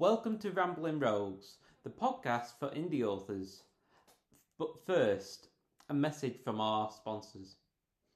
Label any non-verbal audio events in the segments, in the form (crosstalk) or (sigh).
Welcome to Rambling Rogues, the podcast for indie authors. But first, a message from our sponsors.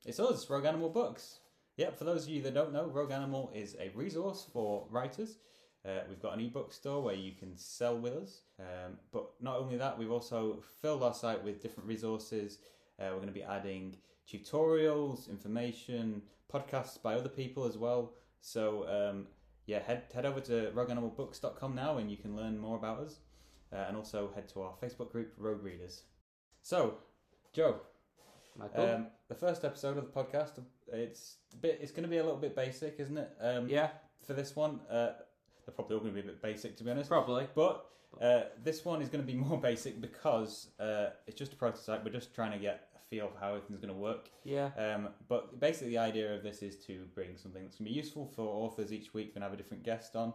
It's us, Rogue Animal Books. Yep, for those of you that don't know, Rogue Animal is a resource for writers. Uh, we've got an ebook store where you can sell with us. Um, but not only that, we've also filled our site with different resources. Uh, we're going to be adding tutorials, information, podcasts by other people as well. So um, yeah, head head over to rogueanimalbooks.com now and you can learn more about us. Uh, and also head to our Facebook group, Rogue Readers. So, Joe, um, the first episode of the podcast, it's a bit, it's going to be a little bit basic, isn't it? Um, yeah, For this one, uh, they're probably all going to be a bit basic, to be honest. probably. But uh, this one is going to be (laughs) more basic because uh, it's just a prototype. We're just trying to get feel of how everything's going to work. Yeah, Um, but basically, the idea of this is to bring something that's going to be useful for authors each week. To have a different guest on.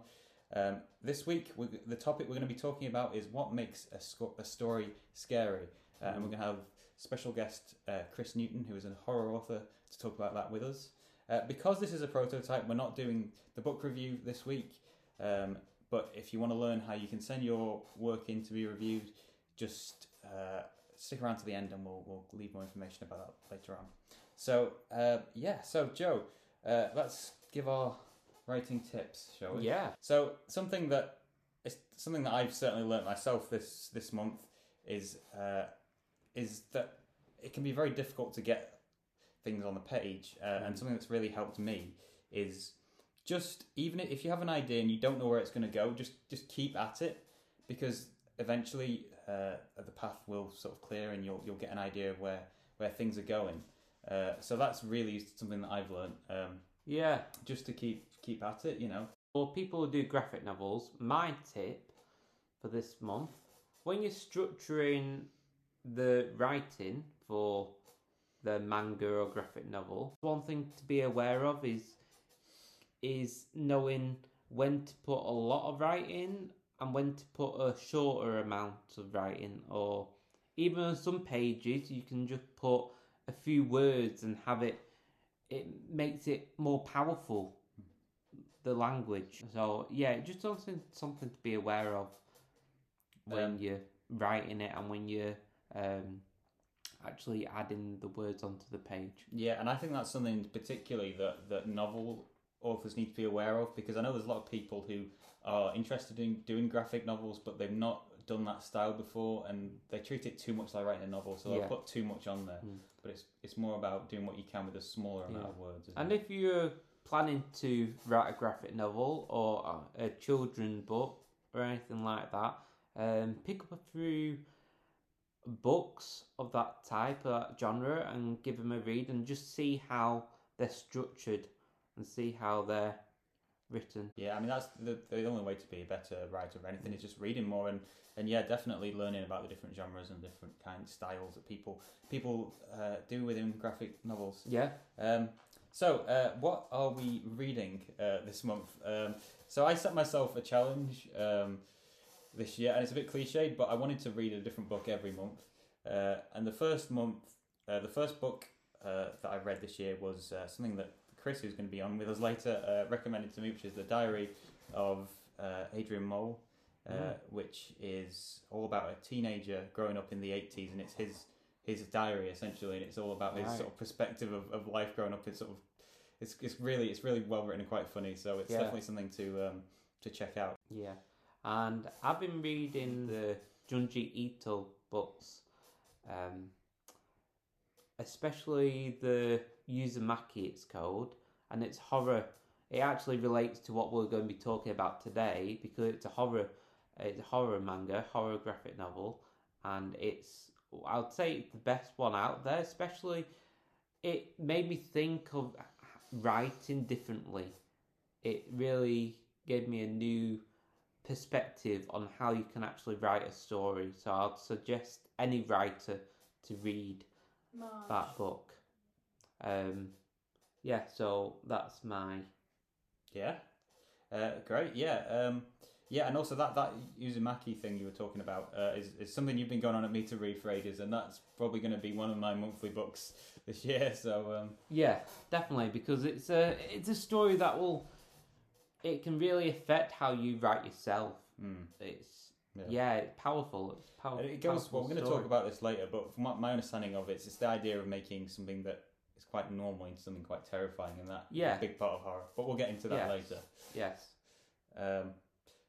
Um, this week, we the topic we're going to be talking about is what makes a, sco- a story scary. Uh, and we're going to have special guest uh, Chris Newton, who is a horror author, to talk about that with us. Uh, because this is a prototype, we're not doing the book review this week. Um, but if you want to learn how you can send your work in to be reviewed, just uh, stick around to the end and we'll, we'll leave more information about that later on. So, uh, yeah, so Joe, uh, let's give our writing tips, shall we? yeah, So, something that is something that I've certainly learnt myself this, this month is, uh, is that it can be very difficult to get things on the page. Uh, And something that's really helped me is just even if you have an idea and you don't know where it's going to go, just just keep at it because eventually uh, the path will sort of clear and you'll you'll get an idea of where where things are going. Uh, so that's really something that I've learned. Um, yeah. just to keep keep at it, you know. For people who do graphic novels, my tip for this month, when you're structuring the writing for the manga or graphic novel, one thing to be aware of is is knowing when to put a lot of writing and when to put a shorter amount of writing or even on some pages you can just put a few words and have it it makes it more powerful the language. So yeah, just something something to be aware of when Um, you're writing it and when you're um, actually adding the words onto the page. Yeah, and I think that's something particularly that, that novel authors need to be aware of because I know there's a lot of people who are interested in doing graphic novels, but they've not done that style before, and they treat it too much like writing a novel, so Yeah. they'll put too much on there. But it's it's more about doing what you can with a smaller amount Yeah. of words. And it? if you're planning to write a graphic novel or a, a children book or anything like that, um, pick up a few books of that type, of that genre, and give them a read and just see how they're structured and see how they're written. Yeah, I mean that's the, the only way to be a better writer of anything is just reading more and, and yeah, definitely learning about the different genres and different kind of styles that people people uh, do within graphic novels. Yeah. Um, so, uh, what are we reading uh, this month? Um, so, I set myself a challenge um, this year, and it's a bit cliched, but I wanted to read a different book every month. Uh, and the first month, uh, the first book uh, that I read this year was uh, something that Chris, who's going to be on with us later, uh, recommended to me, which is The Diary of uh, Adrian Mole, uh, Mm. which is all about a teenager growing up in the 80s, and it's his his diary essentially, and it's all about his Right. sort of perspective of, of life growing up. It's sort of it's it's really it's really well written and quite funny. So it's Yeah. definitely something to um, to check out. Yeah, and I've been reading the Junji Ito books, um, especially the Uzumaki it's called, and it's horror. It actually relates to what we're going to be talking about today because it's a horror, it's a horror manga, horror graphic novel, and it's I'd say it's the best one out there. Especially, it made me think of writing differently. It really gave me a new perspective on how you can actually write a story. So I'd suggest any writer to read that book. Um, yeah, so that's my Yeah, uh, great. Yeah, um, yeah, and also that that Uzumaki thing you were talking about uh, is is something you've been going on at me to read for ages, and that's probably going to be one of my monthly books (laughs) this year. So um, yeah, definitely because it's a it's a story that will it can really affect how you write yourself. Mm. It's Yeah. yeah, it's powerful. It's pow- it goes. powerful. Well, we're going to talk about this later, but from my, my understanding of it, it's the idea of making something that is quite normal into something quite terrifying, and that Yeah. a big part of horror. But we'll get into that Yes. later. Yes. Um,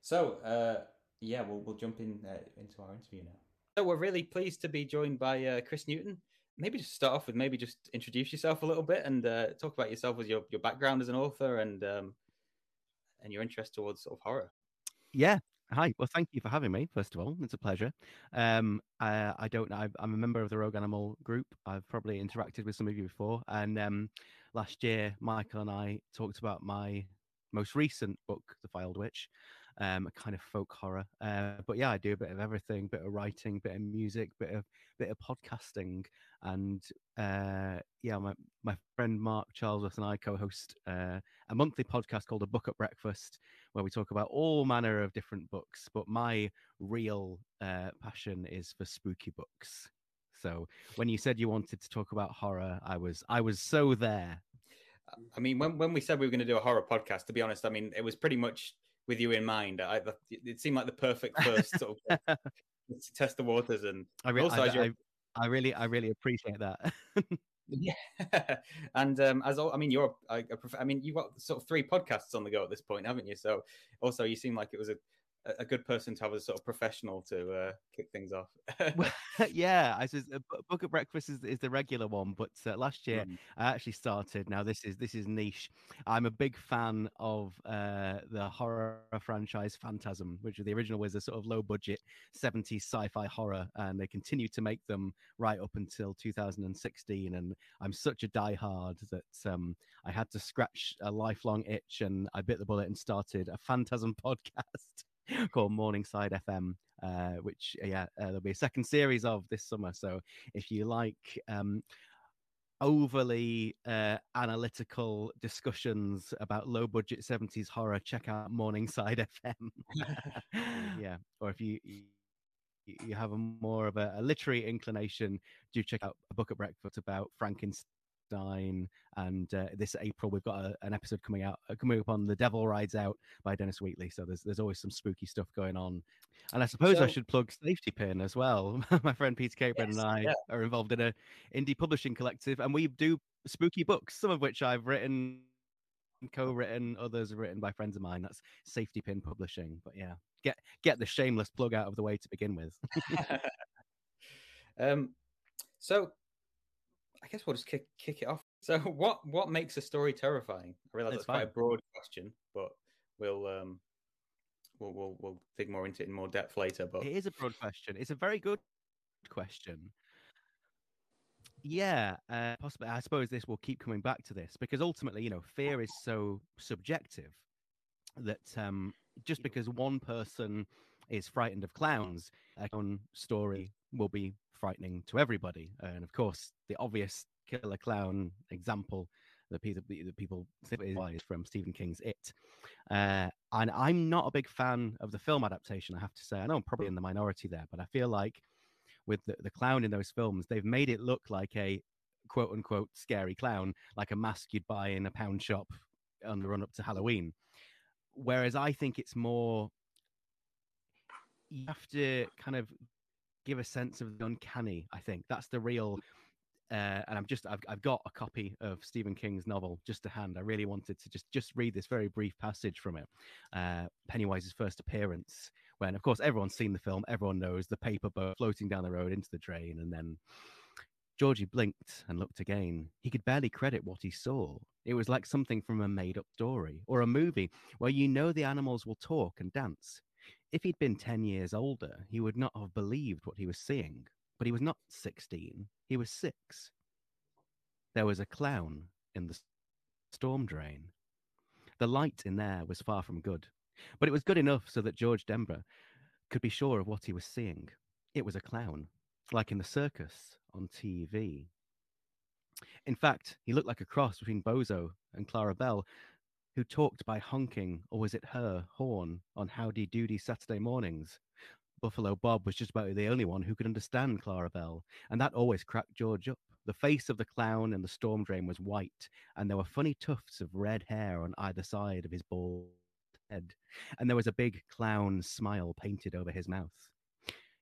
so uh, yeah, we'll we'll jump in uh, into our interview now. So we're really pleased to be joined by uh, Chris Newton. Maybe just start off with maybe just introduce yourself a little bit and uh, talk about yourself as your, your background as an author and um, and your interest towards sort of horror. Yeah. Hi. Well, thank you for having me. First of all, it's a pleasure. Um, uh, I don't. I'm a member of the Rogue Animal group. I've probably interacted with some of you before. And um, last year, Michael and I talked about my most recent book, The Filed Witch, um, a kind of folk horror. Uh, but yeah, I do a bit of everything: bit of writing, bit of music, bit of bit of podcasting, and uh, yeah, my my friend Mark Charles and I co-host uh, a monthly podcast called A Book at Breakfast where we talk about all manner of different books. But my real uh, passion is for spooky books. So when you said you wanted to talk about horror, I was I was so there. I mean, when when we said we were going to do a horror podcast, to be honest, I mean it was pretty much with you in mind. I, it seemed like the perfect first sort of (laughs) to test the waters and I, re- Also, I, I, I really I really appreciate that. (laughs) Yeah, (laughs) and um, as al- I mean, you're I, I, pref- I mean, you've got sort of three podcasts on the go at this point, haven't you? So also, you seem like it was a a- good person to have as sort of professional to uh, kick things off. Well, (laughs) (laughs) yeah, I says uh, Book at Breakfast is, is the regular one, but uh, last year Mm. I actually started. Now this is this is niche. I'm a big fan of uh, the horror franchise Phantasm, which the original was a sort of low budget 70s sci-fi horror, and they continued to make them right up until 2016. And I'm such a diehard that um, I had to scratch a lifelong itch, and I bit the bullet and started a Phantasm (laughs) podcast (laughs) called Morningside FM. Uh, which uh, yeah, uh, there'll be a second series of this summer. So if you like um, overly uh, analytical discussions about low budget 70s horror, check out Morningside (laughs) FM. (laughs) yeah, or if you you- you have a more of a, a literary inclination, do check out a book at breakfast about Frankenstein. And uh, this April, we've got a, an episode coming out, uh, coming up on The Devil Rides Out by Dennis Wheatley. So there's there's always some spooky stuff going on. And I suppose I should plug Safety Pin as well. (laughs) My friend Peter Capron Yes, and I yeah. are involved in a indie publishing collective, and we do spooky books, some of which I've written, co-written, others are written by friends of mine. That's Safety Pin Publishing. But yeah, get get the shameless plug out of the way to begin with. (laughs) um, so I guess we'll just kick kick it off. So, (laughs) what what makes a story terrifying? I realize That's that's quite a broad question, but we'll um we'll we'll, we'll dig more into it in more depth later. But It is a broad question. It's a very good question. Yeah, uh, possibly. I suppose this will keep coming back to this because ultimately, you know, fear is so subjective that um, just because one person is frightened of clowns, a clown story will be frightening to everybody. And of course, the obvious killer clown example that people think is from Stephen King's It. Uh, and I'm not a big fan of the film adaptation. I have to say, I know I'm probably in the minority there, but I feel like with the, the clown in those films, they've made it look like a quote unquote scary clown, like a mask you'd buy in a pound shop on the run up to Halloween. Whereas I think it's more you have to kind of give a sense of the uncanny. I think that's the real. Uh, and I'm just I've, I've got a copy of Stephen King's novel just to hand. I really wanted to just just read this very brief passage from it. Uh, Pennywise's first appearance, when of course everyone's seen the film, everyone knows the paper boat floating down the road into the drain, and then Georgie blinked and looked again. He could barely credit what he saw. It was like something from a made up story or a movie where you know the animals will talk and dance. If he'd been 10 years older, he would not have believed what he was seeing. But he was not 16, he was six. There was a clown in the storm drain. The light in there was far from good, but it was good enough so that George Denbrough could be sure of what he was seeing. It was a clown, like in the circus on TV. In fact, he looked like a cross between Bozo and Clarabell, who talked by honking, or was it her, horn on Howdy Doody Saturday mornings. Buffalo Bob was just about the only one who could understand Clarabell, and that always cracked George up. The face of the clown in the storm drain was white, and there were funny tufts of red hair on either side of his bald head, and there was a big clown smile painted over his mouth.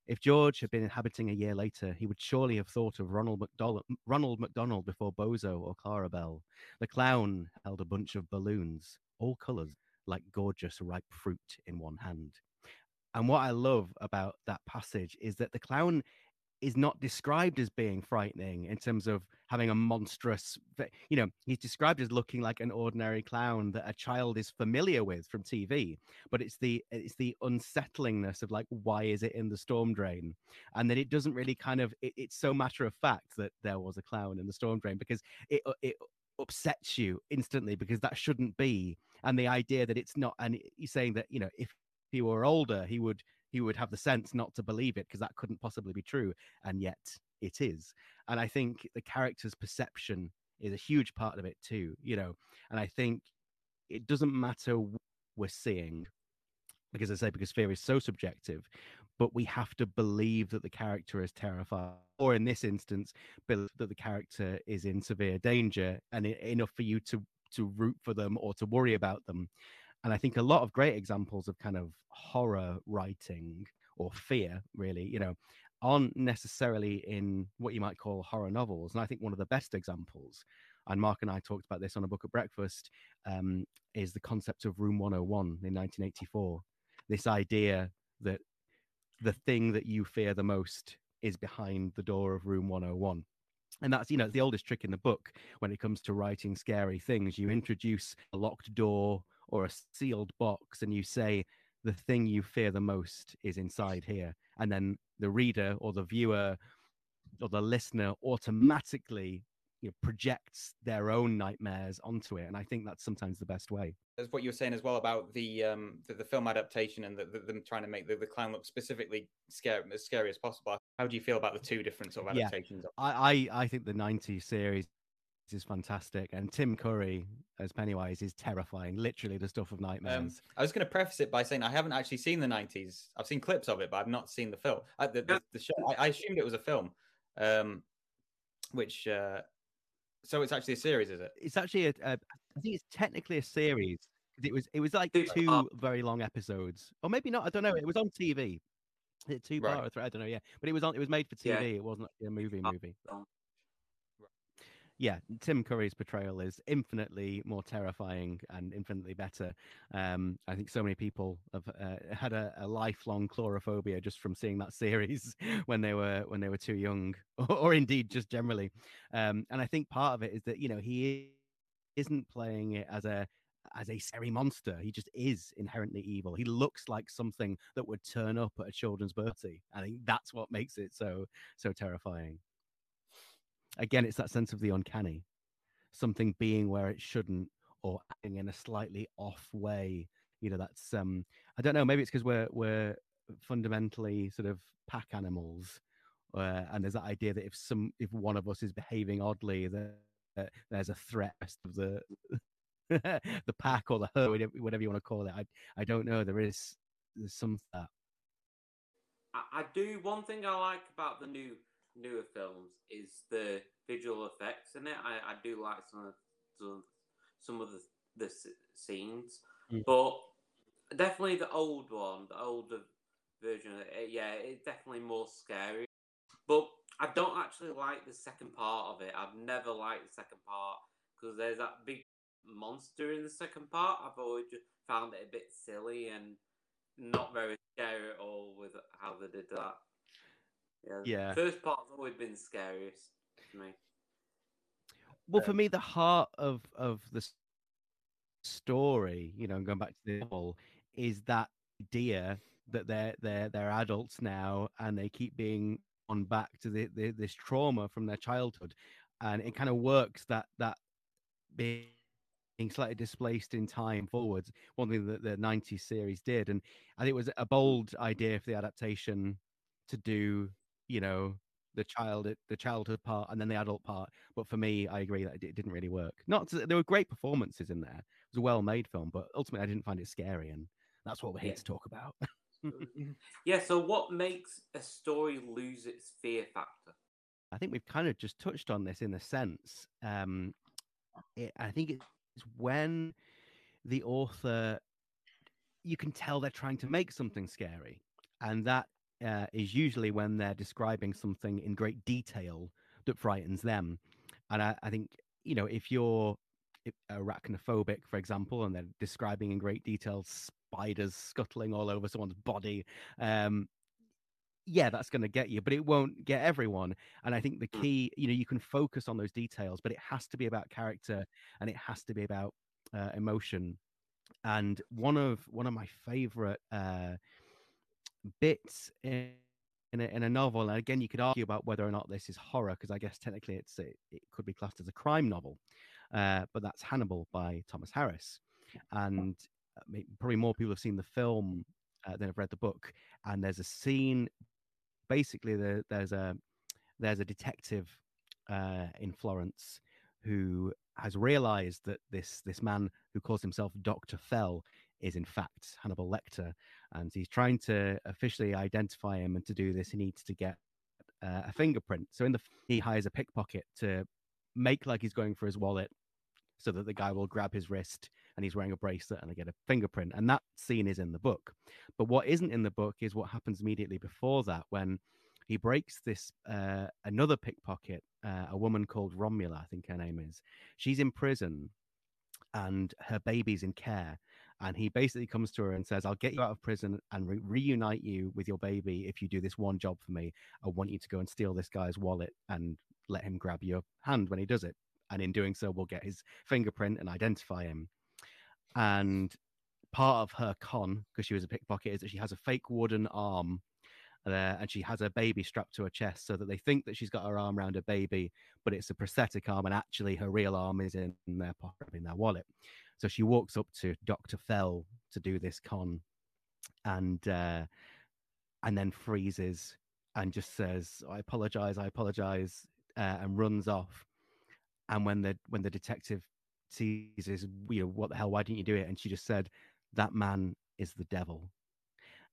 If George had been inhabiting a year later, he would surely have thought of Ronald McDonald, Ronald McDonald before Bozo or Clarabell. The clown held a bunch of balloons, all colours, like gorgeous ripe fruit in one hand. And what I love about that passage is that the clown is not described as being frightening in terms of having a monstrous you know he's described as looking like an ordinary clown that a child is familiar with from tv but it's the it's the unsettlingness of like why is it in the storm drain? And then it doesn't really kind of it, it's so matter of fact that there was a clown in the storm drain because it it upsets you instantly because that shouldn't be. And the idea that it's not and he's saying that you know if he were older he would he would have the sense not to believe it because that couldn't possibly be true and yet it is. And i think the character's perception is a huge part of it too you know? And i think it doesn't matter what we're seeing because i say because fear is so subjective but we have to believe that the character is terrified or in this instance believe that the character is in severe danger and enough for you to to root for them or to worry about them and I think a lot of great examples of kind of horror writing or fear, really, you know, aren't necessarily in what you might call horror novels. And I think one of the best examples, and Mark and I talked about this on a book at breakfast, um, is the concept of Room 101 in 1984. This idea that the thing that you fear the most is behind the door of Room 101 and that's you know the oldest trick in the book when it comes to writing scary things you introduce a locked door or a sealed box and you say the thing you fear the most is inside here and then the reader or the viewer or the listener automatically you know, projects their own nightmares onto it and i think that's sometimes the best way. As what you were saying as well about the um the, the film adaptation and the, the, them trying to make the, the clown look specifically scary as scary as possible how do you feel about the two different sort of adaptations yeah, I, I i think the 90s series is fantastic, and Tim Curry as Pennywise is terrifying. Literally, the stuff of um, nightmares. Um, I was going to preface it by saying I haven't actually seen the '90s. I've seen clips of it, but I've not seen the film. I, the, the, the, show. I, I, assumed it was a film, um, which. Uh, so it's actually a series, is it? It's actually a. a I think it's technically a series. Because it was. It was like two very long episodes, or maybe not. I don't know. It was on TV. Two part right. or three, I don't know. Yeah, but it was on. It was made for TV. Yeah. It wasn't a movie. Movie yeah, Tim Curry's portrayal is infinitely more terrifying and infinitely better. Um, I think so many people have uh, had a, a, lifelong coulrophobia just from seeing that (laughs) series when they were when they were too young, (laughs) or, indeed just generally. Um, and I think part of it is that you know he isn't playing it as a as a scary monster. He just is inherently evil. He looks like something that would turn up at a children's birthday. I think that's what makes it so so terrifying again, it's that sense of the uncanny, something being where it shouldn't or acting in a slightly off way. You know, that's um, I don't know. Maybe it's because we're we're fundamentally sort of pack animals, uh, and there's that idea that if some if one of us is behaving oddly, that uh, there's a threat of the (laughs) the pack or the herd, whatever you want to call it. I I don't know. There is there's some that. I, I do one thing I like about the new newer films is the visual effects in it. I, I do like some of the, some of the, the scenes, mm. but definitely the old one, the older version. Of it, yeah, it's definitely more scary. But I don't actually like the second part of it. I've never liked the second part because there's that big monster in the second part. I've always just found it a bit silly and not very scary at all with how they did that. Yeah. yeah. First part's always been scariest to me. Well, for me, the heart of of the story, you know, going back to the novel, is that idea that they're they're they're adults now and they keep being on back to the, the, this trauma from their childhood, and it kind of works that that being slightly displaced in time forwards. One thing that the '90s series did, and I think it was a bold idea for the adaptation to do you know the child the childhood part and then the adult part but for me i agree that it didn't really work. Not to, there were great performances in there. It was a well-made film but ultimately i didn't find it scary and that's what we're here yeah. to talk about. (laughs) Yeah so what makes a story lose its fear factor? I think we've kind of just touched on this in a sense um it, i think it's when the author you can tell they're trying to make something scary, and that uh, is usually when they're describing something in great detail that frightens them. And I, I think you know if you're arachnophobic, for example, and they're describing in great detail spiders scuttling all over someone's body, um, yeah, that's going to get you, but it won't get everyone. And I think the Mm. key, you know, you can focus on those details, but it has to be about character and it has to be about uh, emotion. And one of one of my favorite uh, bits in in a, in a novel, and again, you could argue about whether or not this is horror, because I guess technically it's it, it could be classed as a crime novel, uh, but that's Hannibal by Thomas Harris, and uh, probably more people have seen the film uh, than have read the book. And there's a scene, basically, there, there's a there's a detective uh, in Florence who has realized that this this man who calls himself Doctor Fell is in fact Hannibal Lecter, and he's trying to officially identify him. And to do this, he needs to get uh, a fingerprint. So in the he hires a pickpocket to make like he's going for his wallet, so that the guy will grab his wrist and he's wearing a bracelet and they get a fingerprint. And that scene is in the book. But what isn't in the book is what happens immediately before that when he breaks this uh, another pickpocket, uh, a woman called Romula, I think her name is. She's in prison and her baby's in care. And he basically comes to her and says, I'll get you out of prison and re- reunite you with your baby if you do this one job for me. I want you to go and steal this guy's wallet and let him grab your hand when he does it. And in doing so, we'll get his fingerprint and identify him. And part of her con, because she was a pickpocket, is that she has a fake wooden arm there and she has her baby strapped to her chest so that they think that she's got her arm around her baby, but it's a prosthetic arm and actually her real arm is in their pocket in their wallet. So she walks up to Dr. Fell to do this con and uh, and then freezes and just says, I apologize, I apologize, uh, and runs off. And when the when the detective sees you know, what the hell, why didn't you do it? And she just said, That man is the devil.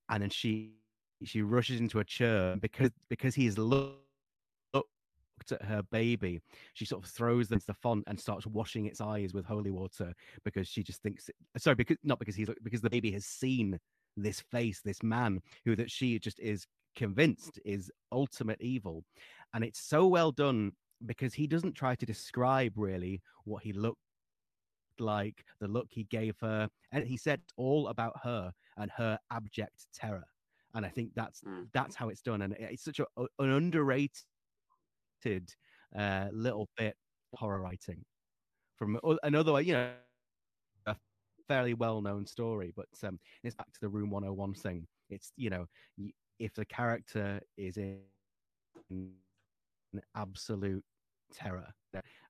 And then she she rushes into a chair because because he is he's at her baby she sort of throws them to the font and starts washing its eyes with holy water because she just thinks sorry because not because he's because the baby has seen this face this man who that she just is convinced is ultimate evil. And it's so well done because he doesn't try to describe really what he looked like the look he gave her and he said all about her and her abject terror. And i think that's Mm. that's how it's done. And it's such a, an underrated uh, little bit horror writing from another you know a fairly well-known story but um it's back to the room 101 thing. It's you know if the character is in absolute terror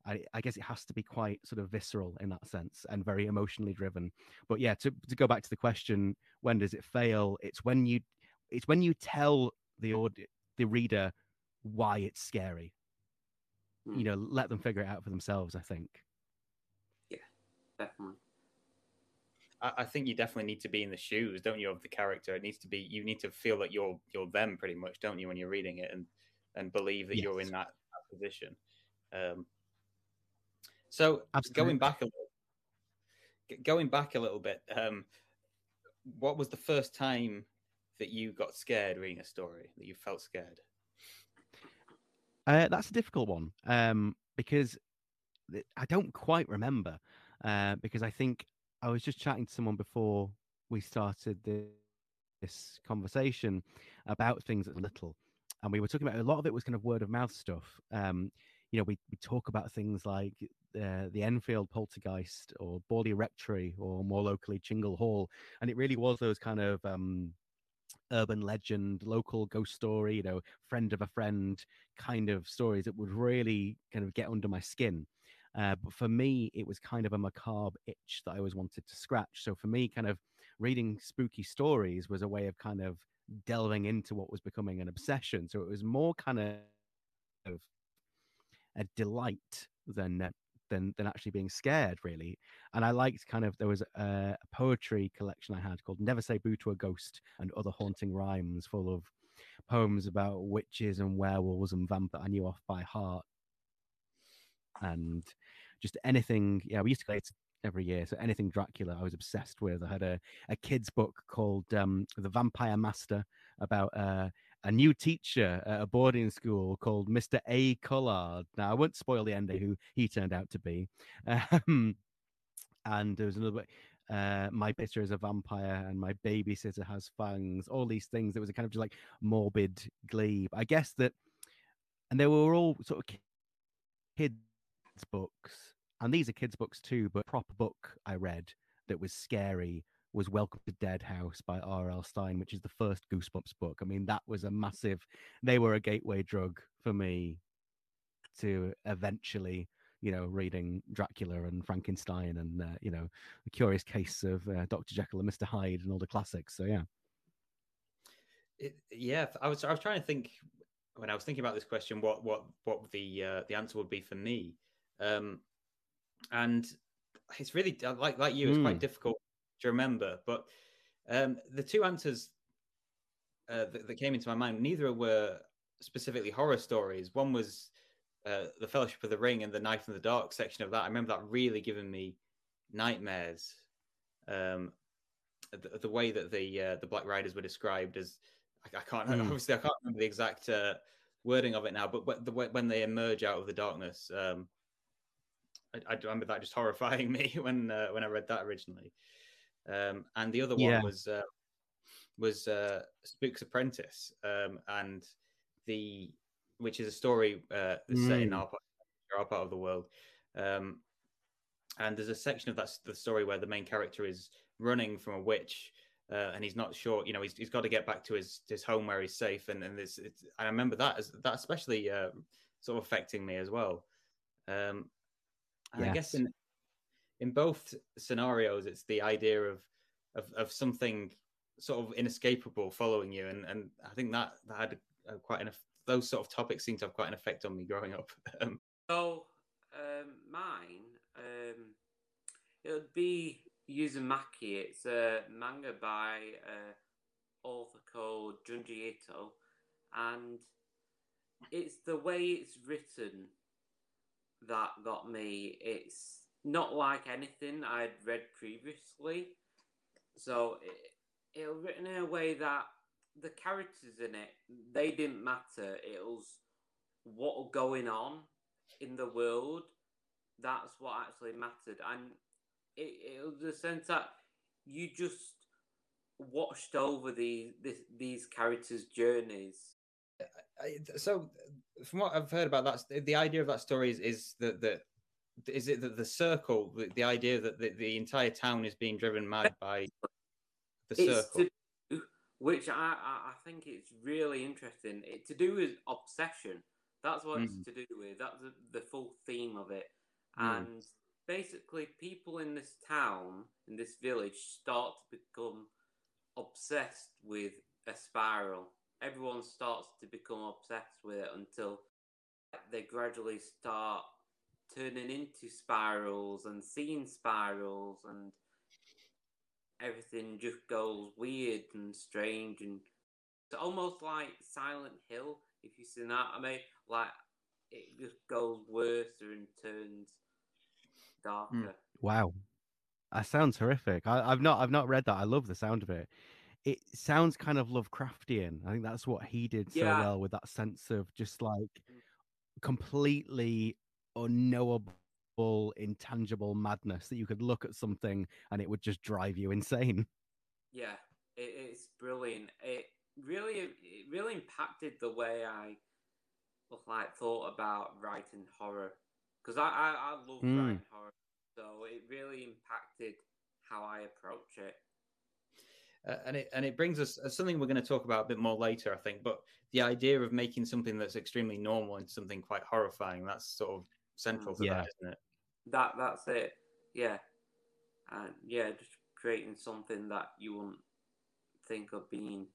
I, I guess it has to be quite sort of visceral in that sense and very emotionally driven. But yeah to, to go back to the question when does it fail? It's when you it's when you tell the the reader why it's scary Hmm. you know let them figure it out for themselves i think Yeah, Definitely. I, I think you definitely need to be in the shoes, don't you, of the character? It needs to be you need to feel that you're you're them pretty much, don't you, when you're reading it and and believe that you're in that, that position. Um, so Absolutely. going back a little, going back a little bit, um, what was the first time that you got scared reading a story that you felt scared? Uh, that's a difficult one um, because I don't quite remember. Uh, because I think I was just chatting to someone before we started the, this conversation about things that little, and we were talking about a lot of it was kind of word of mouth stuff. Um, you know, we, we talk about things like uh, the Enfield poltergeist or Borley Rectory or more locally Chingle Hall, and it really was those kind of um, urban legend, local ghost story, you know, friend of a friend kind of stories that would really kind of get under my skin. Uh, but for me, it was kind of a macabre itch that I always wanted to scratch. So for me, kind of reading spooky stories was a way of kind of delving into what was becoming an obsession. So it was more kind of a delight than uh, than than actually being scared, really. And I liked kind of there was a, a poetry collection I had called "Never Say Boo to a Ghost" and other haunting rhymes, full of poems about witches and werewolves and vampires I knew off by heart and just anything. Yeah, we used to collect every year. So anything Dracula, I was obsessed with. I had a, a kids book called um, The Vampire Master about uh, a new teacher at a boarding school called Mr. A. Collard. Now, I won't spoil the ending who he turned out to be. (laughs) Um, and there was another uh, my picture is a vampire and my babysitter has fangs all these things it was a kind of just like morbid glebe i guess that and they were all sort of kids books and these are kids books too but proper book i read that was scary was welcome to dead house by r.l Stine, which is the first goosebumps book i mean that was a massive they were a gateway drug for me to eventually you know, reading Dracula and Frankenstein and, uh, you know, the curious case of uh, Dr. Jekyll and Mr. Hyde and all the classics. So, yeah. It, yeah, I was I was trying to think when I was thinking about this question, what what what the uh, the answer would be for me, um, and it's really uh, like like you, it's mm. quite hmm. Difficult to remember. But um, the two answers uh, that, that, came into my mind, neither were specifically horror stories. One was uh, the Fellowship of the Ring and the Knife in the Dark section of that. I remember that really giving me nightmares. Um, the, the, way that the uh, the Black Riders were described as I, I can't mm. obviously I can't remember the exact uh, wording of it now, but the, when they emerge out of the darkness, um, I, I, remember that just horrifying (laughs) me when uh, when I read that originally. Um, and the other one yeah. was uh, was uh, Spook's Apprentice, um, and the which is a story uh, mm. set in mm. our part, our part of the world. Um, and there's a section of that the story where the main character is running from a witch, uh, and he's not sure. You know, he's, he's got to get back to his his home where he's safe. And and this, it's, I remember that as that especially uh, sort of affecting me as well. Um, and yes. I guess in in both scenarios, it's the idea of of, of something sort of inescapable following you, and and I think that that had quite enough. those sort of topics seem to have quite an effect on me growing up. (laughs) Um, so um, mine, um, it would be Uzumaki. It's a manga by an author called Junji Ito, and it's the way it's written that got me. It's not like anything I'd read previously, so it, it was written in a way that the characters in it they didn't matter. It was what was going on in the world. That's what actually mattered, and it, it was the sense that you just watched over the this, these characters' journeys. So, from what I've heard about that, the idea of that story is, is that that is it that the circle, the, the idea that the, the entire town is being driven mad by the it's circle. To which I, I think it's really interesting. It to do with obsession. That's what mm. it's to do with. That's the, the full theme of it. Mm. And basically, people in this town, in this village, start to become obsessed with a spiral. Everyone starts to become obsessed with it until they gradually start turning into spirals and seeing spirals and everything just goes weird and strange and it's almost like Silent Hill. If you see that, I mean, like it just goes worse and turns darker. Mm, wow, that sounds horrific. I, have not, I've not read that. I love the sound of it. It sounds kind of Lovecraftian. I think that's what he did so yeah. well with that sense of just like mm. completely unknowable intangible madness that you could look at something and it would just drive you insane. (laughs) Yeah, it, it's brilliant. It really, it really impacted the way I like thought about writing horror because I, I, I love mm. writing horror, so it really impacted how I approach it. Uh, and it and it brings us uh, something we're going to talk about a bit more later, I think. But the idea of making something that's extremely normal into something quite horrifying—that's sort of central to yeah. that, isn't it? that that's it. Yeah, and yeah, just creating something that you wouldn't think of being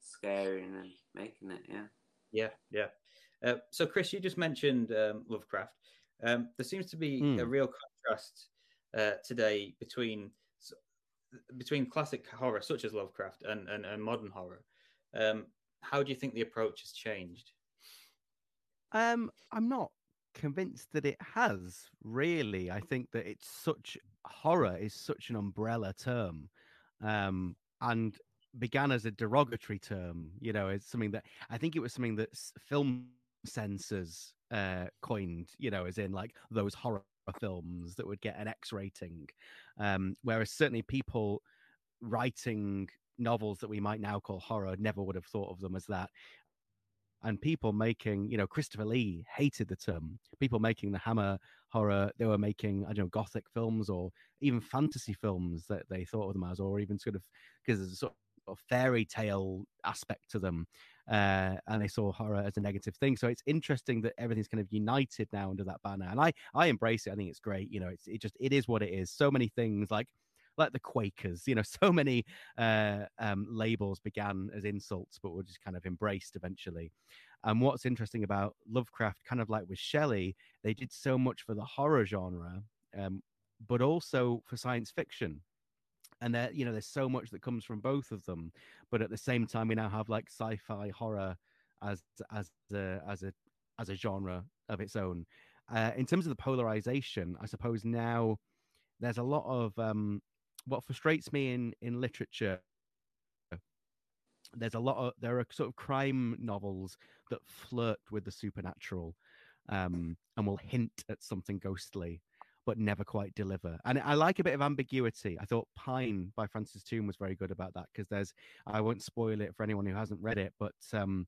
scary and then making it. Yeah. Yeah, yeah. Uh, so, Chris, you just mentioned um, Lovecraft. Um, there seems to be mm. a real contrast uh, today between between classic horror such as Lovecraft and, and, and modern horror. Um, how do you think the approach has changed? Um, I'm not convinced that it has. Really, I think that it's such horror is such an umbrella term, um, and began as a derogatory term. You know, it's something that I think it was something that film censors uh, coined. You know, as in like those horror films that would get an X rating, um, whereas certainly people writing novels that we might now call horror never would have thought of them as that and people making, you know, Christopher Lee hated the term. People making the Hammer horror, they were making, I don't know, gothic films or even fantasy films that they thought of them as, or even sort of because there's a sort of fairy tale aspect to them. Uh, and they saw horror as a negative thing. So it's interesting that everything's kind of united now under that banner. And I, I embrace it. I think it's great. You know, it's it just it is what it is. So many things like like the Quakers. You know, (laughs) so many uh, um, labels began as insults, but were just kind of embraced eventually. And what's interesting about Lovecraft, kind of like with Shelley, they did so much for the horror genre, um, but also for science fiction. And there, you know, there's so much that comes from both of them. But at the same time, we now have like sci-fi horror as as a as a as a genre of its own. Uh, in terms of the polarization, I suppose now there's a lot of um, what frustrates me in in literature there's a lot of there are sort of crime novels that flirt with the supernatural um, and will hint at something ghostly but never quite deliver. And i like a bit of ambiguity. I thought pine by francine toon was very good about that because there's i won't spoil it for anyone who hasn't read it but um,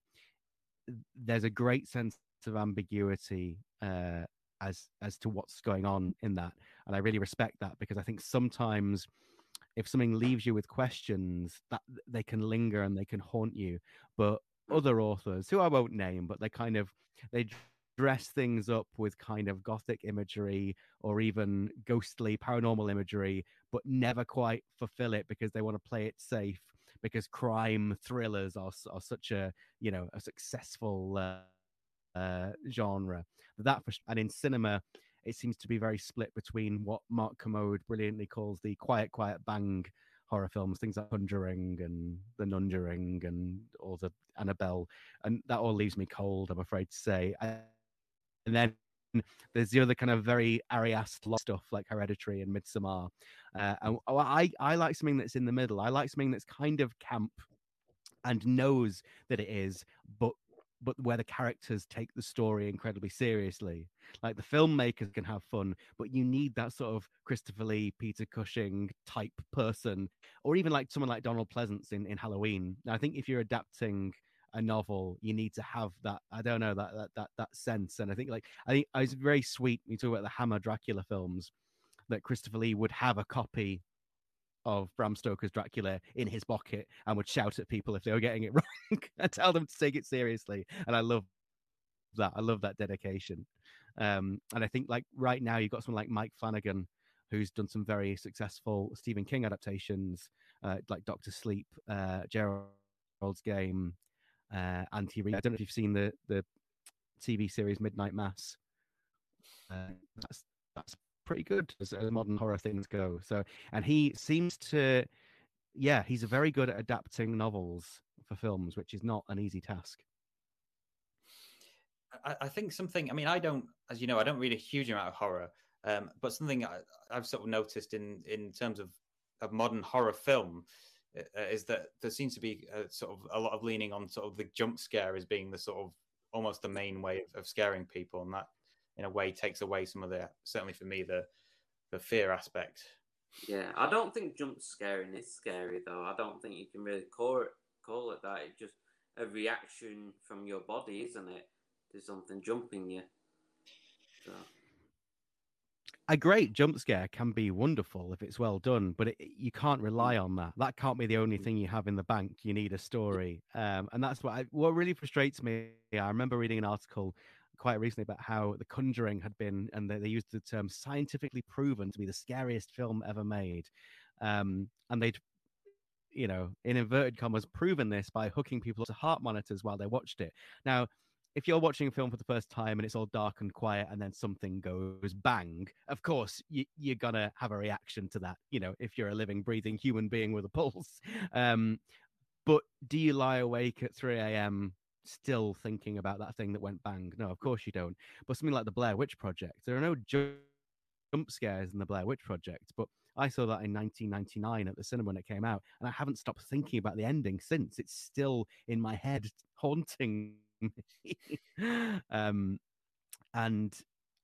there's a great sense of ambiguity uh, as as to what's going on in that. And i really respect that because i think sometimes if something leaves you with questions that they can linger and they can haunt you. But other authors who i won't name but they kind of they dress things up with kind of gothic imagery or even ghostly paranormal imagery but never quite fulfill it because they want to play it safe because crime thrillers are, are such a you know a successful uh, uh, genre. That and in cinema it seems to be very split between what Mark Kermode brilliantly calls the quiet, quiet bang horror films, things like Conjuring and The Nunjuring and all the Annabelle, and that all leaves me cold. I'm afraid to say. And then there's the other kind of very Ari stuff like Hereditary and Midsommar. Uh, and oh, I I like something that's in the middle. I like something that's kind of camp and knows that it is, but but where the characters take the story incredibly seriously. Like the filmmakers can have fun, but you need that sort of Christopher Lee, Peter Cushing type person, or even like someone like Donald Pleasence in, in Halloween. I think if you're adapting a novel, you need to have that. I don't know that that that that sense. And I think like I think uh, it's very sweet. When you talk about the Hammer Dracula films that Christopher Lee would have a copy of Bram Stoker's Dracula in his pocket and would shout at people if they were getting it (laughs) wrong and tell them to take it seriously. And I love that. I love that dedication. Um, and I think like right now you've got someone like Mike Flanagan who's done some very successful Stephen King adaptations, uh, like Doctor Sleep, uh, Gerald's Game, uh, Anti. I don't know if you've seen the the TV series Midnight Mass. Uh, that's that's pretty good as, as modern horror things go. So, and he seems to, yeah, he's very good at adapting novels for films, which is not an easy task. I, I think something. I mean, I don't, as you know, I don't read a huge amount of horror, um, but something I, have sort of noticed in in terms of a modern horror film uh, is that there seems to be a, sort of a lot of leaning on sort of the jump scare as being the sort of almost the main way of, of scaring people, and that in a way takes away some of the certainly for me the the fear aspect. Yeah, I don't think jump scaring is scary though. I don't think you can really call it call it that. It's just a reaction from your body, isn't it, to something jumping you. So. A great jump scare can be wonderful if it's well done, but it, you can't rely on that. That can't be the only mm. thing you have in the bank. You need a story, um, and that's what I, what really frustrates me. I remember reading an article quite recently about how The Conjuring had been, and they, they used the term scientifically proven to be the scariest film ever made. Um, and they'd, you know, in inverted commas, proven this by hooking people to heart monitors while they watched it. Now, if you're watching a film for the first time and it's all dark and quiet and then something goes bang, of course you, are gonna have a reaction to that. You know, if you're a living, breathing human being with a pulse. (laughs) Um, but do you lie awake at 3 a.m still thinking about that thing that went bang. No, of course you don't. But something like the Blair Witch Project, there are no jump scares in the Blair Witch Project, but I saw that in 1999 at the cinema when it came out, and I haven't stopped thinking about the ending since. It's still in my head, (laughs) haunting me. um, and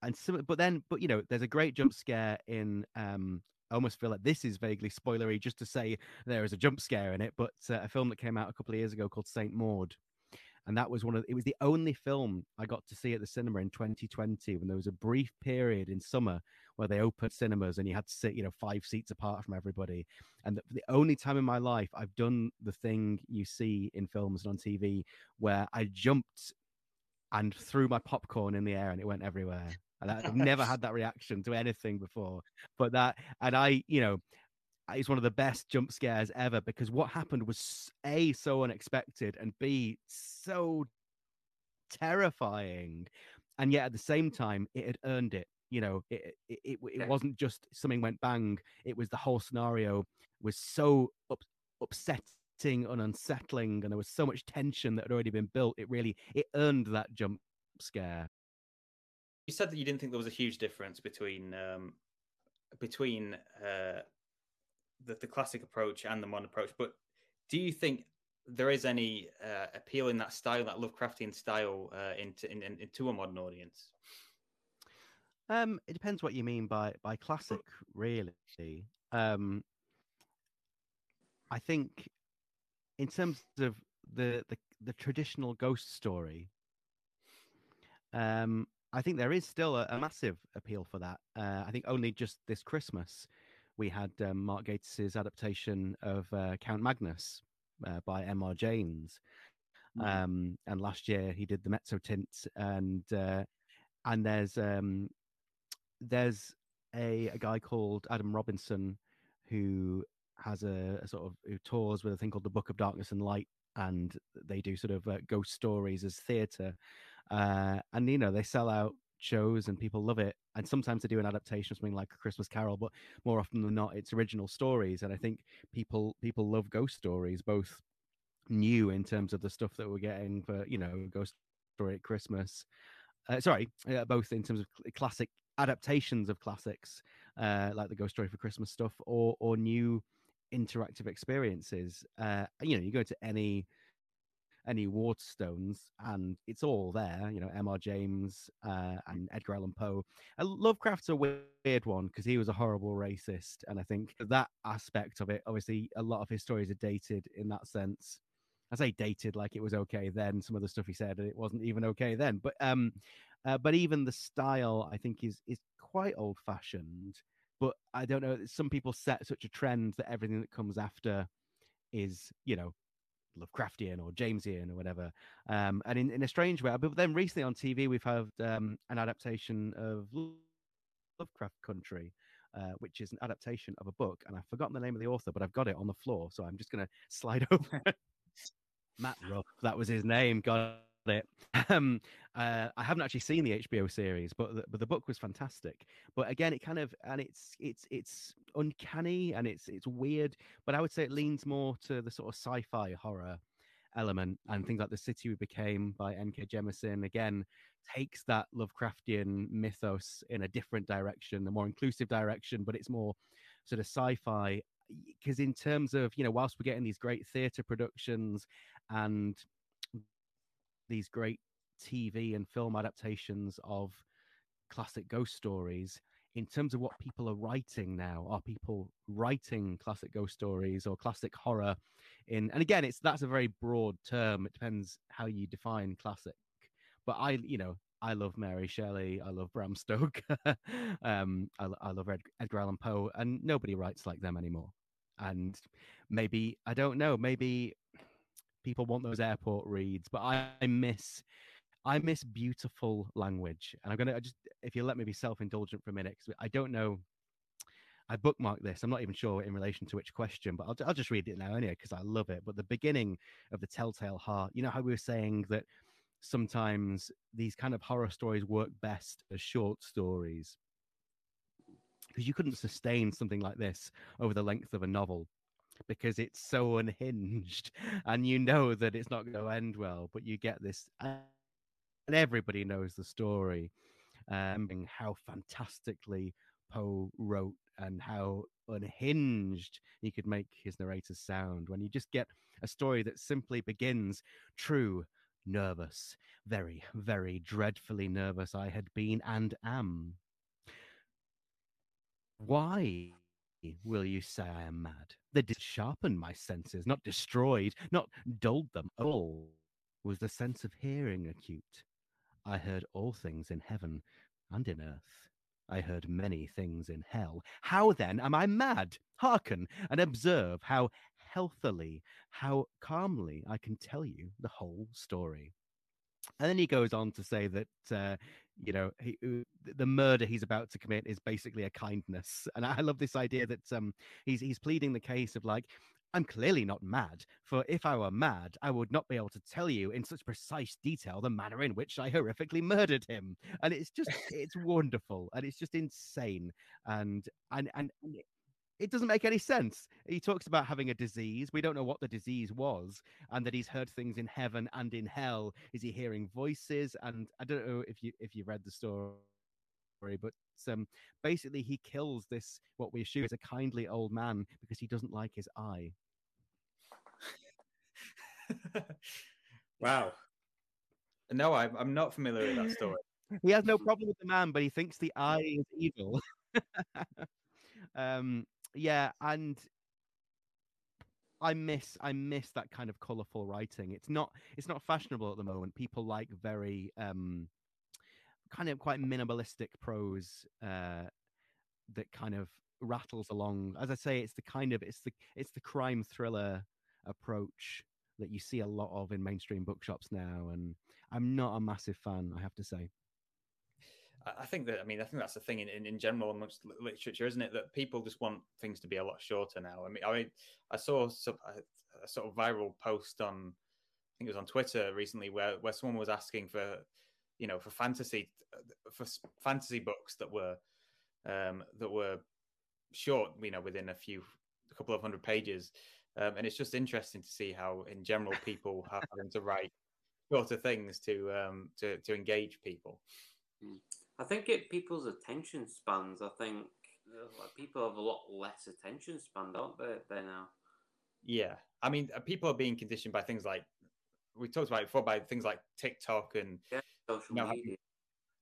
and so, but then, but you know, there's a great jump scare in. Um, I almost feel like this is vaguely spoilery just to say there is a jump scare in it, but uh, a film that came out a couple of years ago called Saint Maud, and that was one of it was the only film I got to see at the cinema in 2020 when there was a brief period in summer where they opened cinemas and you had to sit you know five seats apart from everybody. And the, the only time in my life I've done the thing you see in films and on TV where I jumped and threw my popcorn in the air and it went everywhere. And I've never had (laughs) that reaction to anything before. But that and I you know it's one of the best jump scares ever because what happened was a so unexpected and b so terrifying. And yet at the same time it had earned it you know it it, it, it wasn't just something went bang it was the whole scenario was so up, upsetting and unsettling and there was so much tension that had already been built it really it earned that jump scare. You said that you didn't think there was a huge difference between um between uh the, the classic approach and the modern approach. But do you think there is any uh, appeal in that style, that Lovecraftian style, uh, into in, in, into a modern audience? Um, it depends what you mean by by classic, really. Um, I think in terms of the the, the traditional ghost story, um, I think there is still a, a massive appeal for that. Uh, I think only just this Christmas, we had um, Mark Gatiss's adaptation of uh, Count Magnus uh, by M.R. James. Mm. Um, and last year he did the Mezzotint, and uh, and there's um, there's a, a guy called Adam Robinson who has a, a, sort of who tours with a thing called the Book of Darkness and Light, and they do sort of uh, ghost stories as theatre, uh, and you know they sell out shows and people love it. And sometimes they do an adaptation of something like a Christmas Carol, but more often than not, it's original stories. And I think people people love ghost stories, both new in terms of the stuff that we're getting for you know ghost story at Christmas. Uh, sorry, uh, both in terms of classic adaptations of classics, uh, like the Ghost Story for Christmas stuff, or or new interactive experiences. Uh, you know, you go to any any Waterstones, and it's all there. You know, M.R. James uh, and Edgar Allan Poe. Uh, Lovecraft's a weird one because he was a horrible racist, and I think that aspect of it, obviously, a lot of his stories are dated in that sense. I say dated like it was okay then. Some of the stuff he said, it wasn't even okay then. But um, uh, but even the style, I think, is is quite old fashioned. But I don't know. Some people set such a trend that everything that comes after is, you know, Lovecraftian or Jamesian or whatever. Um, and in, in a strange way, but then recently on TV, we've had um, an adaptation of Lovecraft Country, uh, which is an adaptation of a book. And I've forgotten the name of the author, but I've got it on the floor. So I'm just going (laughs) to slide over. (laughs) Matt Ruff, that was his name. Got it. (laughs) Um, uh, I haven't actually seen the HBO series, but the, but the book was fantastic. But again, it kind of and it's it's it's uncanny and it's it's weird. But I would say it leans more to the sort of sci-fi horror element and things like the city we became by N.K. Jemisin again takes that Lovecraftian mythos in a different direction, a more inclusive direction, but it's more sort of sci-fi because in terms of you know whilst we're getting these great theatre productions and these great TV and film adaptations of classic ghost stories. In terms of what people are writing now, are people writing classic ghost stories or classic horror? In and again, it's that's a very broad term. It depends how you define classic. But I, you know, I love Mary Shelley. I love Bram (laughs) Stoker. um, I, I love Ed, Edgar Allan Poe, and nobody writes like them anymore. And maybe I don't know. Maybe people want those airport reads, but I, I miss I miss beautiful language. And I'm gonna just if you let me be self-indulgent for a minute, because I don't know. I bookmarked this. I'm not even sure in relation to which question, but I'll, I'll just read it now anyway because I love it. But the beginning of the Telltale Heart, you know how we were saying that sometimes these kind of horror stories work best as short stories because you couldn't sustain something like this over the length of a novel because it's so unhinged (laughs) and you know that it's not going to end well but you get this and everybody knows the story um and how fantastically poe wrote and how unhinged he could make his narrators sound when you just get a story that simply begins true nervous very very dreadfully nervous i had been and am. Why will you say I am mad? They did sharpen my senses, not destroyed, not dulled them. All was the sense of hearing acute. I heard all things in heaven and in earth. I heard many things in hell. How then am I mad? Hearken and observe how healthily, how calmly I can tell you the whole story. And then he goes on to say that uh, you know he, uh, the murder he's about to commit is basically a kindness, and I love this idea that um, he's he's pleading the case of like. I'm clearly not mad, for if I were mad, I would not be able to tell you in such precise detail the manner in which I horrifically murdered him. And it's just, it's wonderful, and it's just insane, and and and it doesn't make any sense. He talks about having a disease. We don't know what the disease was, and that he's heard things in heaven and in hell. Is he hearing voices? And I don't know if you if you read the story, but um, basically he kills this what we assume is a kindly old man because he doesn't like his eye. (laughs) wow. No, I, I'm not familiar with that story. (laughs) he has no problem with the man, but he thinks the eye is evil. (laughs) um, yeah, and I miss I miss that kind of colorful writing. It's not it's not fashionable at the moment. People like very um kind of quite minimalistic prose uh that kind of rattles along. As I say, it's the kind of it's the it's the crime thriller approach that you see a lot of in mainstream bookshops now and I'm not a massive fan, I have to say. I think that I mean I think that's the thing in, in, in, general amongst literature, isn't it? That people just want things to be a lot shorter now. I mean, I mean, I saw some, a, a, sort of viral post on, I think it was on Twitter recently, where where someone was asking for, you know, for fantasy for fantasy books that were um, that were short, you know, within a few a couple of hundred pages, um, and it's just interesting to see how, in general, people have having to write shorter things to um, to to engage people. Mm. I think it people's attention spans. I think people have a lot less attention span, don't they? They now. Yeah, I mean, uh, people are being conditioned by things like we talked about before, by things like TikTok and yeah, social you know, media,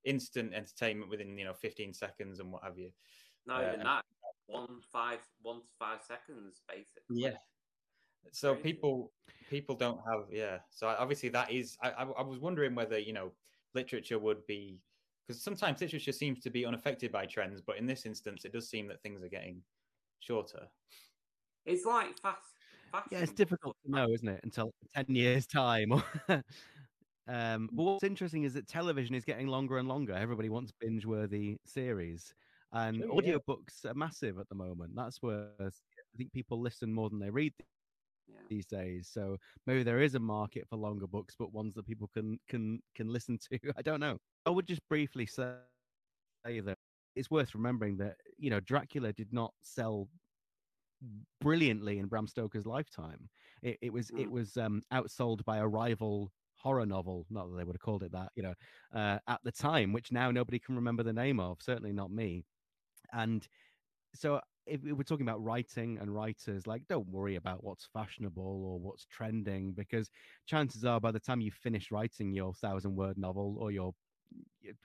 instant entertainment within you know 15 seconds and what have you. No, uh, even that one five one to five seconds, basically. Yeah. So Crazy. people people don't have yeah. So obviously that is I, I I was wondering whether you know literature would be because sometimes literature seems to be unaffected by trends, but in this instance, it does seem that things are getting shorter. It's like fast. Fashion. Yeah, it's difficult to know, isn't it? Until ten years' time. (laughs) um, but what's interesting is that television is getting longer and longer. Everybody wants binge-worthy series, and oh, audiobooks yeah. are massive at the moment. That's where I think people listen more than they read yeah. these days. So maybe there is a market for longer books, but ones that people can can can listen to. (laughs) I don't know. I would just briefly say that it's worth remembering that you know Dracula did not sell brilliantly in Bram Stoker's lifetime. It, it was mm. it was um, outsold by a rival horror novel, not that they would have called it that, you know, uh, at the time, which now nobody can remember the name of. Certainly not me. And so if we're talking about writing and writers, like don't worry about what's fashionable or what's trending, because chances are by the time you finish writing your thousand word novel or your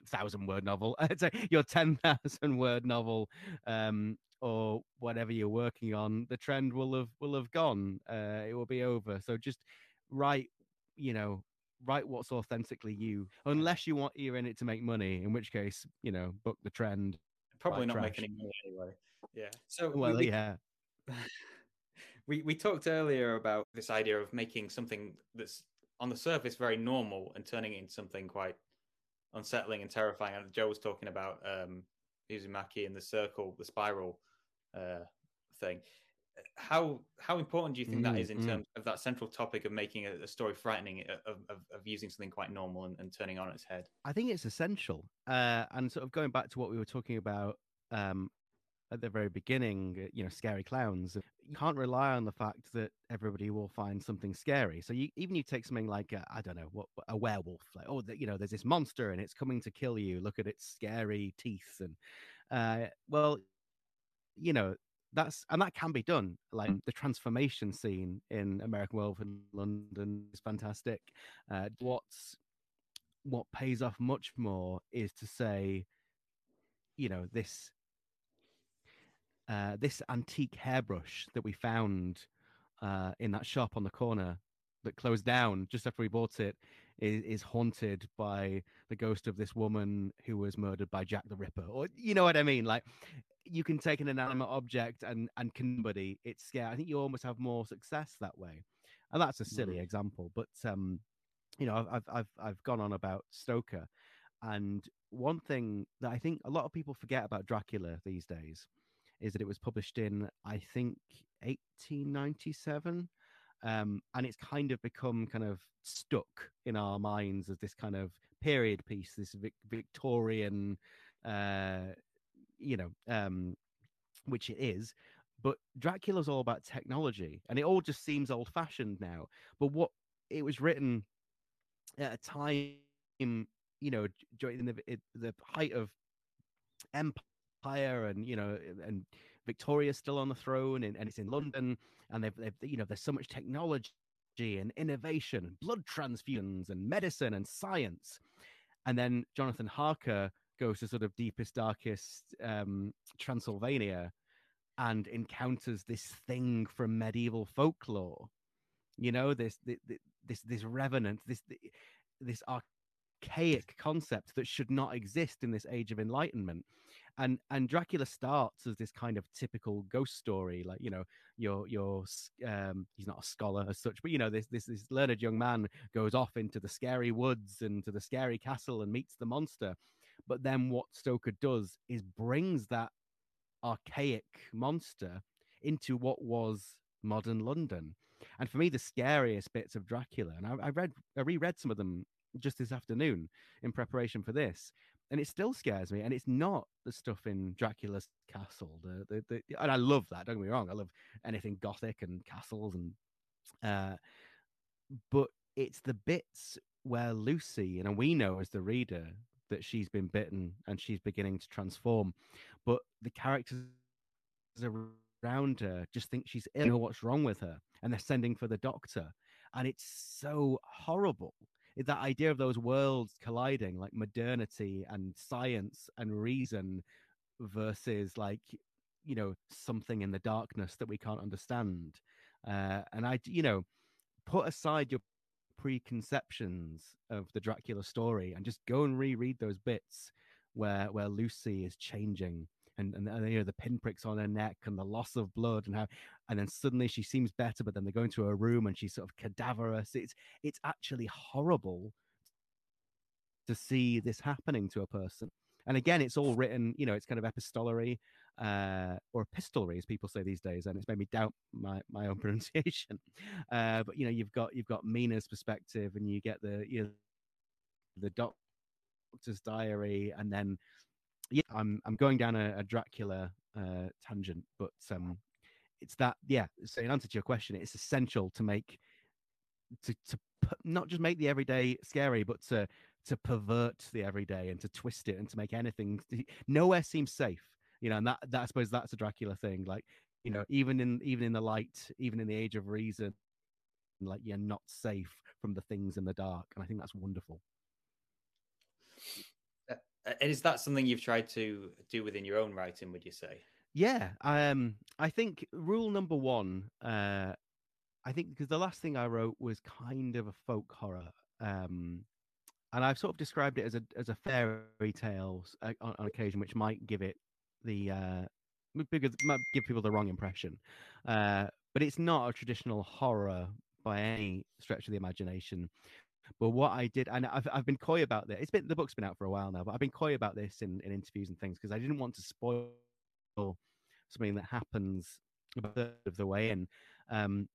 thousand word novel, (laughs) your 10,000 word novel, um, or whatever you're working on, the trend will have, will have gone. Uh, it will be over. So just write, you know, write what's authentically you, unless you want, you're in it to make money, in which case, you know, book the trend. Probably not trash. make any money anyway. Yeah. So, well, we, yeah. (laughs) We, we talked earlier about this idea of making something that's on the surface very normal and turning it into something quite unsettling and terrifying. And Joe was talking about um, Uzumaki and the circle, the spiral uh, thing. How how important do you think mm, that is in mm. terms of that central topic of making a, a story frightening, of, of, of, using something quite normal and, and, turning on its head? I think it's essential. Uh, and sort of going back to what we were talking about um, at the very beginning, uh, you know, scary clowns. You can't rely on the fact that everybody will find something scary. So you, even you take something like uh, I don't know what a werewolf, like oh, the, you know, there's this monster and it's coming to kill you. Look at its scary teeth, and uh, well, you know, that's and that can be done. Like the transformation scene in American Werewolf in London is fantastic. Uh, what's what pays off much more is to say, you know, this uh, this antique hairbrush that we found uh, in that shop on the corner that closed down just after we bought it is, is, haunted by the ghost of this woman who was murdered by Jack the Ripper. Or you know what I mean? Like you can take an inanimate object and and somebody it's scary. I think you almost have more success that way, and that's a silly mm. example. But um, you know, I've I've I've gone on about Stoker, and one thing that I think a lot of people forget about Dracula these days is that it was published in I think 1897. Um, and it's kind of become kind of stuck in our minds as this kind of period piece, this Vic- Victorian, uh, you know, um, which it is. But Dracula's all about technology, and it all just seems old-fashioned now. But what it was written at a time, you know, during the the height of empire, and you know, and Victoria's still on the throne, and, and it's in London, and they've, they've you know, there's so much technology and innovation, and blood transfusions, and medicine and science, and then Jonathan Harker goes to sort of deepest, darkest um, Transylvania and encounters this thing from medieval folklore. You know, this this this, this revenant, this this archaic concept that should not exist in this age of enlightenment. And and Dracula starts as this kind of typical ghost story, like you know, your your um, he's not a scholar as such, but you know, this this this learned young man goes off into the scary woods and to the scary castle and meets the monster but then what Stoker does is brings that archaic monster into what was modern London. And for me, the scariest bits of Dracula, and I, I read, I reread some of them just this afternoon in preparation for this, and it still scares me. And it's not the stuff in Dracula's castle. The, the, the and I love that. Don't get me wrong. I love anything gothic and castles and, uh, but it's the bits where Lucy, and we know as the reader that she's been bitten and she's beginning to transform. But the characters around her just think she's ill, know what's wrong with her, and they're sending for the doctor. And it's so horrible. That idea of those worlds colliding, like modernity and science and reason versus like, you know, something in the darkness that we can't understand. Uh, and I, you know, put aside your preconceptions of the Dracula story and just go and reread those bits where where Lucy is changing and, and, and you know the pinpricks on her neck and the loss of blood and how and then suddenly she seems better but then they go into her room and she's sort of cadaverous it's it's actually horrible to see this happening to a person and again it's all written you know it's kind of epistolary uh, or epistolary, as people say these days, and it's made me doubt my, my own (laughs) pronunciation. Uh, but you know, you've got you've got Mina's perspective, and you get the you know, the doctor's diary, and then yeah, I'm I'm going down a, a Dracula uh, tangent, but um, it's that yeah. So in answer to your question, it's essential to make to to not just make the everyday scary, but to to pervert the everyday and to twist it and to make anything nowhere seems safe you know and that, that i suppose that's a dracula thing like you know even in even in the light even in the age of reason like you're not safe from the things in the dark and i think that's wonderful uh, and is that something you've tried to do within your own writing would you say yeah um i think rule number one uh i think because the last thing i wrote was kind of a folk horror um and I've sort of described it as a as a fairy tale uh, on, on occasion, which might give it the uh, because might give people the wrong impression. Uh, but it's not a traditional horror by any stretch of the imagination. But what I did, and I've I've been coy about this. It's been the book's been out for a while now, but I've been coy about this in, in interviews and things because I didn't want to spoil something that happens of the way in. Um,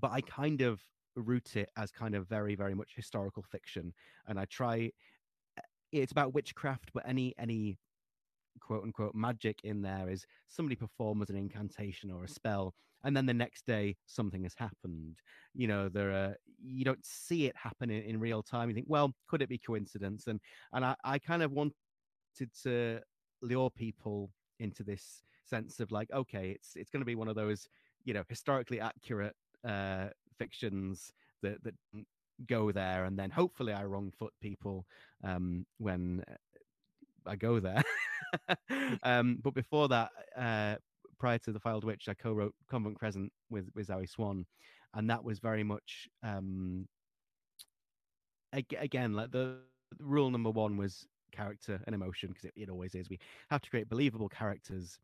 but I kind of root it as kind of very very much historical fiction, and I try. Eh, it's about witchcraft, but any any quote unquote magic in there is somebody performs an incantation or a spell and then the next day something has happened you know there are you don't see it happen in, in real time you think well could it be coincidence and and i, I kind of wanted to lure people into this sense of like okay it's it's going to be one of those you know historically accurate uh fictions that that go there and then hopefully i wrong foot people um when i go there. (laughs) Um but before that uh prior to the Fouled Witch, I co-wrote Convent Crescent with with Zoe Swan, and that was very much um, again like the rule number one was character and emotion because it, it always is. We have to create believable characters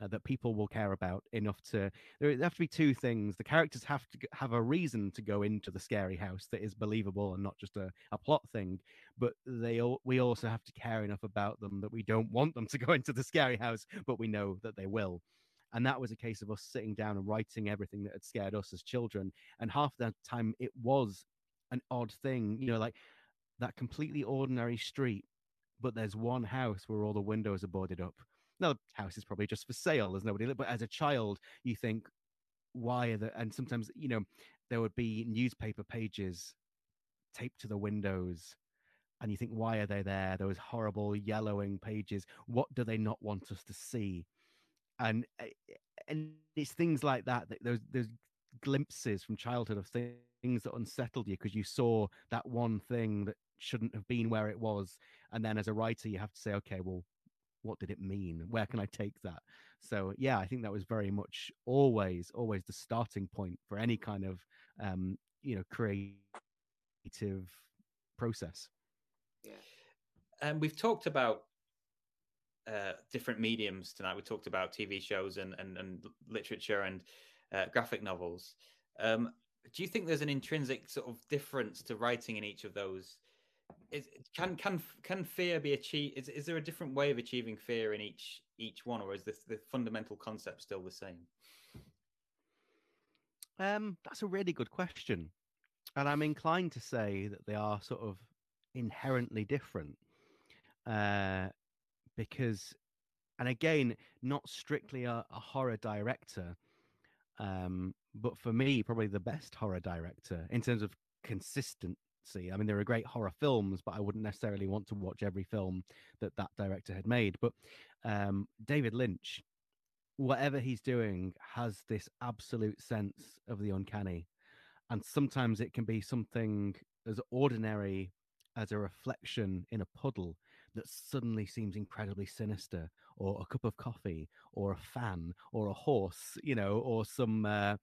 uh, that people will care about enough to there have to be two things the characters have to have a reason to go into the scary house that is believable and not just a, a plot thing but they all we also have to care enough about them that we don't want them to go (laughs) into the scary house but we know that they will and that was a case of us sitting down and writing everything that had scared us as children and half the time it was an odd thing you know like that completely ordinary street but there's one house where all the windows are boarded up. Now the house is probably just for sale there's nobody but as a child you think why are the and sometimes you know there would be newspaper pages taped to the windows and you think why are they there? Those horrible yellowing pages. What do they not want us to see? And eh, and it's things like that that those those glimpses from childhood of things that unsettled you because you saw that one thing that shouldn't have been where it was and then as a writer you have to say okay well what did it mean where can i take that so yeah i think that was very much always always the starting point for any kind of um you know creative process Yeah. And we've talked about uh, different mediums tonight. We talked about TV shows and and, and literature and uh, graphic novels. Um, do you think there's an intrinsic sort of difference to writing in each of those? Is, can can can fear be achieved? Is, is there a different way of achieving fear in each each one, or is the, the fundamental concept still the same? Um, that's a really good question, and I'm inclined to say that they are sort of inherently different. Uh, because, and again, not strictly a, a horror director, um, but for me, probably the best horror director in terms of consistency. I mean, there are great horror films, but I wouldn't necessarily want to watch every film that that director had made. But um, David Lynch, whatever he's doing, has this absolute sense of the uncanny. And sometimes it can be something as ordinary as a reflection in a puddle that suddenly seems incredibly sinister, or a cup of coffee, or a fan, or a horse, you know, or some uh,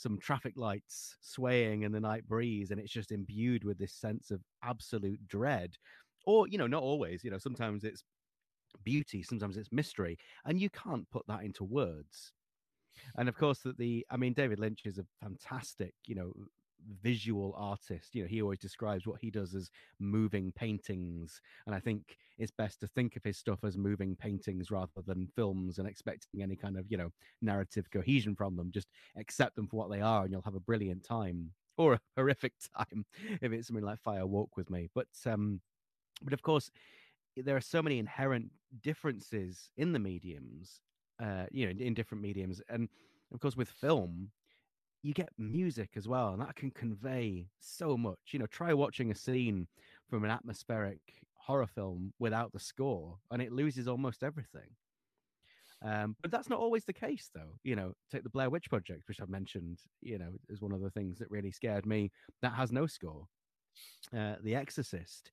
some traffic lights swaying in the night breeze, and it's just imbued with this sense of absolute dread. Or you know, not always. You know, sometimes it's beauty, sometimes it's mystery, and you can't put that into words. And of course, that the I mean, David Lynch is a fantastic, you know, visual artist. You know, he always describes what he does as moving paintings. And I think it's best to think of his stuff as moving paintings rather than films and expecting any kind of, you know, narrative cohesion from them. Just accept them for what they are and you'll have a brilliant time or a (laughs) horrific time if it's something like Fire Walk with Me. But um but of course there are so many inherent differences in the mediums, uh, you know, in, in different mediums. And of course with film, you get music as well, and that can convey so much. You know, try watching a scene from an atmospheric horror film without the score, and it loses almost everything. Um, but that's not always the case, though. You know, take the Blair Witch Project, which I've mentioned. You know, is one of the things that really scared me. That has no score. Uh, the Exorcist,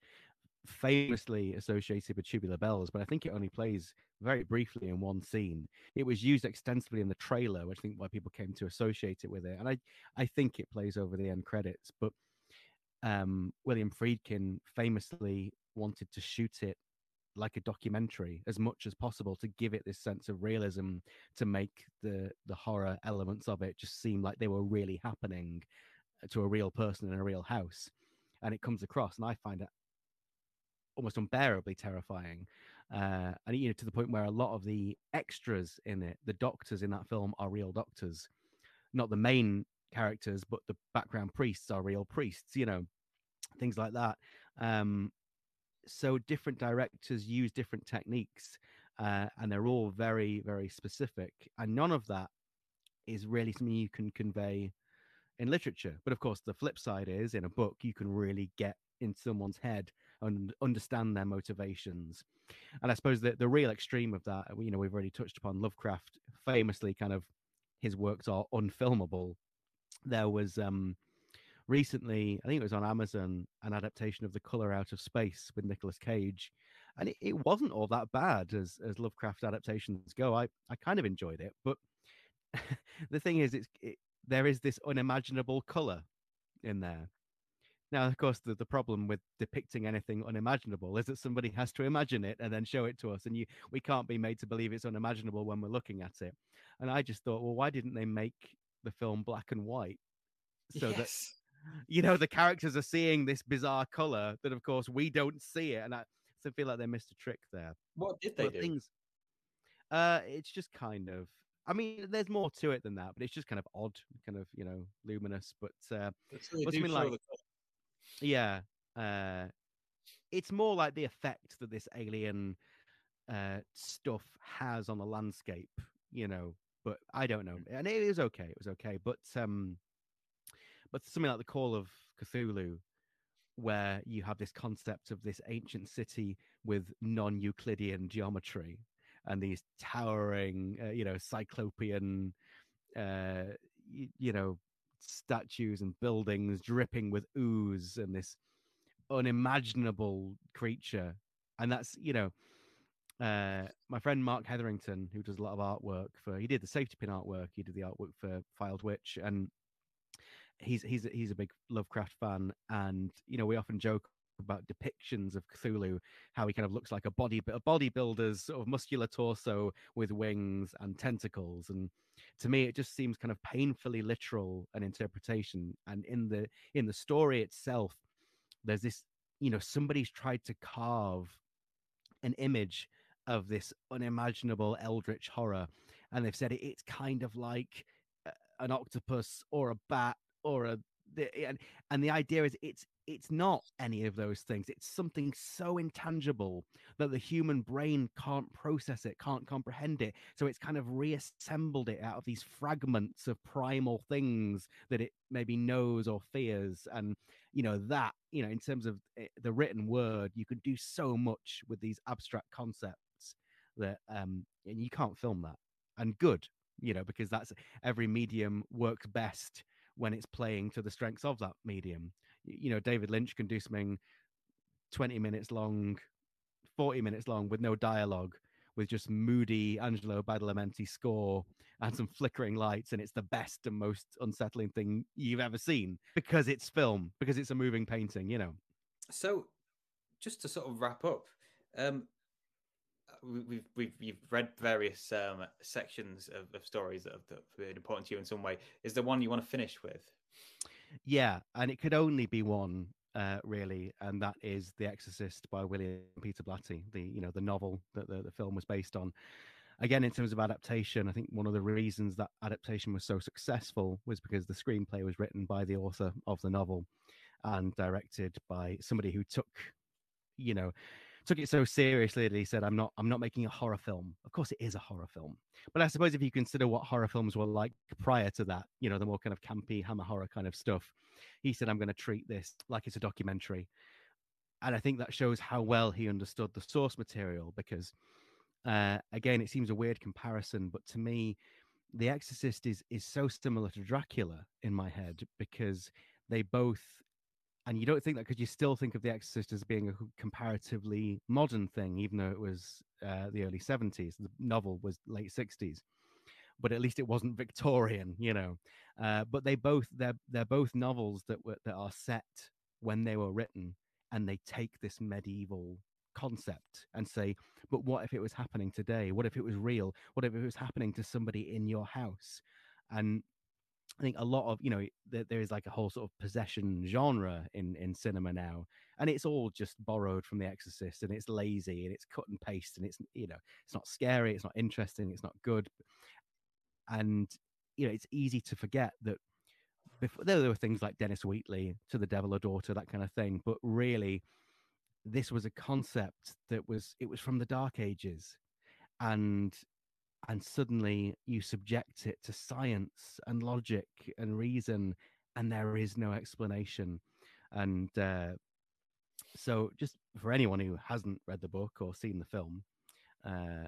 famously associated with tubular bells, but I think it only plays very briefly in one scene. It was used extensively in the trailer, which I think why people came to associate it with it. And I, I think it plays over the end credits. But um, William Friedkin famously wanted to shoot it like a documentary as much as possible to give it this sense of realism to make the the horror elements of it just seem like they were really happening to a real person in a real house and it comes across and i find it almost unbearably terrifying uh, and you know to the point where a lot of the extras in it, the doctors in that film are real doctors, not the main characters, but the background priests are real priests. You know, things like that. Um, so different directors use different techniques, uh, and they're all very very specific, and none of that is really something you can convey in literature. But of course, the flip side is in a book you can really get in someone's head and understand their motivations. And I suppose that the real extreme of that, you know, we've already touched upon Lovecraft famously kind of his works are unfilmable. There was um recently, I think it was on Amazon, an adaptation of The Color Out of Space with Nicolas Cage. And it, it wasn't all that bad as as Lovecraft adaptations go. I, I kind of enjoyed it, but (laughs) the thing is, it's it, there is this unimaginable color in there. Now, of course, the, the problem with depicting anything unimaginable is that somebody has to imagine it and then show it to us, and you we can't be made to believe it's unimaginable when we're looking at it. And I just thought, well, why didn't they make the film black and white so yes. that you know the characters are seeing this bizarre color that, of course, we don't see it, and I, so feel like they missed a trick there. What did they but do? Things, uh, it's just kind of I mean, there's more to it than that, but it's just kind of odd, kind of you know, luminous. But uh, really like, yeah, uh, it's more like the effect that this alien uh, stuff has on the landscape, you know. But I don't know, and it was okay. It was okay, but um, but something like the Call of Cthulhu, where you have this concept of this ancient city with non-Euclidean geometry, and these towering, uh, you know, cyclopean, uh, you, you know, statues and buildings dripping with ooze and this unimaginable creature. And that's, you know, uh, my friend Mark Hetherington, who does a lot of artwork for, he did the safety pin artwork, he did the artwork for Filed Witch, and he's he's he's a big Lovecraft fan, and you know we often joke about depictions of Cthulhu, how he kind of looks like a body a bodybuilder's sort of muscular torso with wings and tentacles. And to me, it just seems kind of painfully literal an interpretation. And in the in the story itself, there's this, you know, somebody's tried to carve an image of this unimaginable eldritch horror, and they've said it, it's kind of like uh, an octopus or a bat or a and and the idea is it's it's not any of those things. It's something so intangible that the human brain can't process it, can't comprehend it. So it's kind of reassembled it out of these fragments of primal things that it maybe knows or fears. And, you know, that, you know, in terms of eh, the written word, you can do so much with these abstract concepts that, um, and you can't film that. And good, you know, because that's every medium works best when it's playing to the strengths of that medium you know David Lynch can do something 20 minutes long 40 minutes long with no dialogue with just moody Angelo Badalamenti score and some flickering lights and it's the best and most unsettling thing you've ever seen because it's film because it's a moving painting you know so just to sort of wrap up um we've we've you've read various um, sections of, of stories that have, that have been important to you in some way. Is there one you want to finish with? Yeah, and it could only be one, uh, really, and that is The Exorcist by William Peter Blatty, the you know the novel that the, the film was based on. Again, in terms of adaptation, I think one of the reasons that adaptation was so successful was because the screenplay was written by the author of the novel and directed by somebody who took, you know, took it so seriously that he said, "I'm not, I'm not making a horror film." Of course, it is a horror film, but I suppose if you consider what horror films were like prior to that, you know, the more kind of campy hammer horror kind of stuff, he said, "I'm going to treat this like it's a documentary," and I think that shows how well he understood the source material. Because, uh, again, it seems a weird comparison, but to me, The Exorcist is is so similar to Dracula in my head because they both and you don't think that because you still think of The Exorcist as being a comparatively modern thing, even though it was uh, the early 70s. The novel was late 60s, but at least it wasn't Victorian, you know. Uh, but they both they're they're both novels that were that are set when they were written, and they take this medieval concept and say, but what if it was happening today? What if it was real? What if it was happening to somebody in your house? And I think a lot of you know there, there is like a whole sort of possession genre in in cinema now, and it's all just borrowed from The Exorcist, and it's lazy and it's cut and paste, and it's you know it's not scary, it's not interesting, it's not good, and you know it's easy to forget that before there were things like Dennis Wheatley, To the Devil a Daughter, that kind of thing, but really this was a concept that was it was from the Dark Ages, and and suddenly you subject it to science and logic and reason and there is no explanation. And uh, so just for anyone who hasn't read the book or seen the film uh,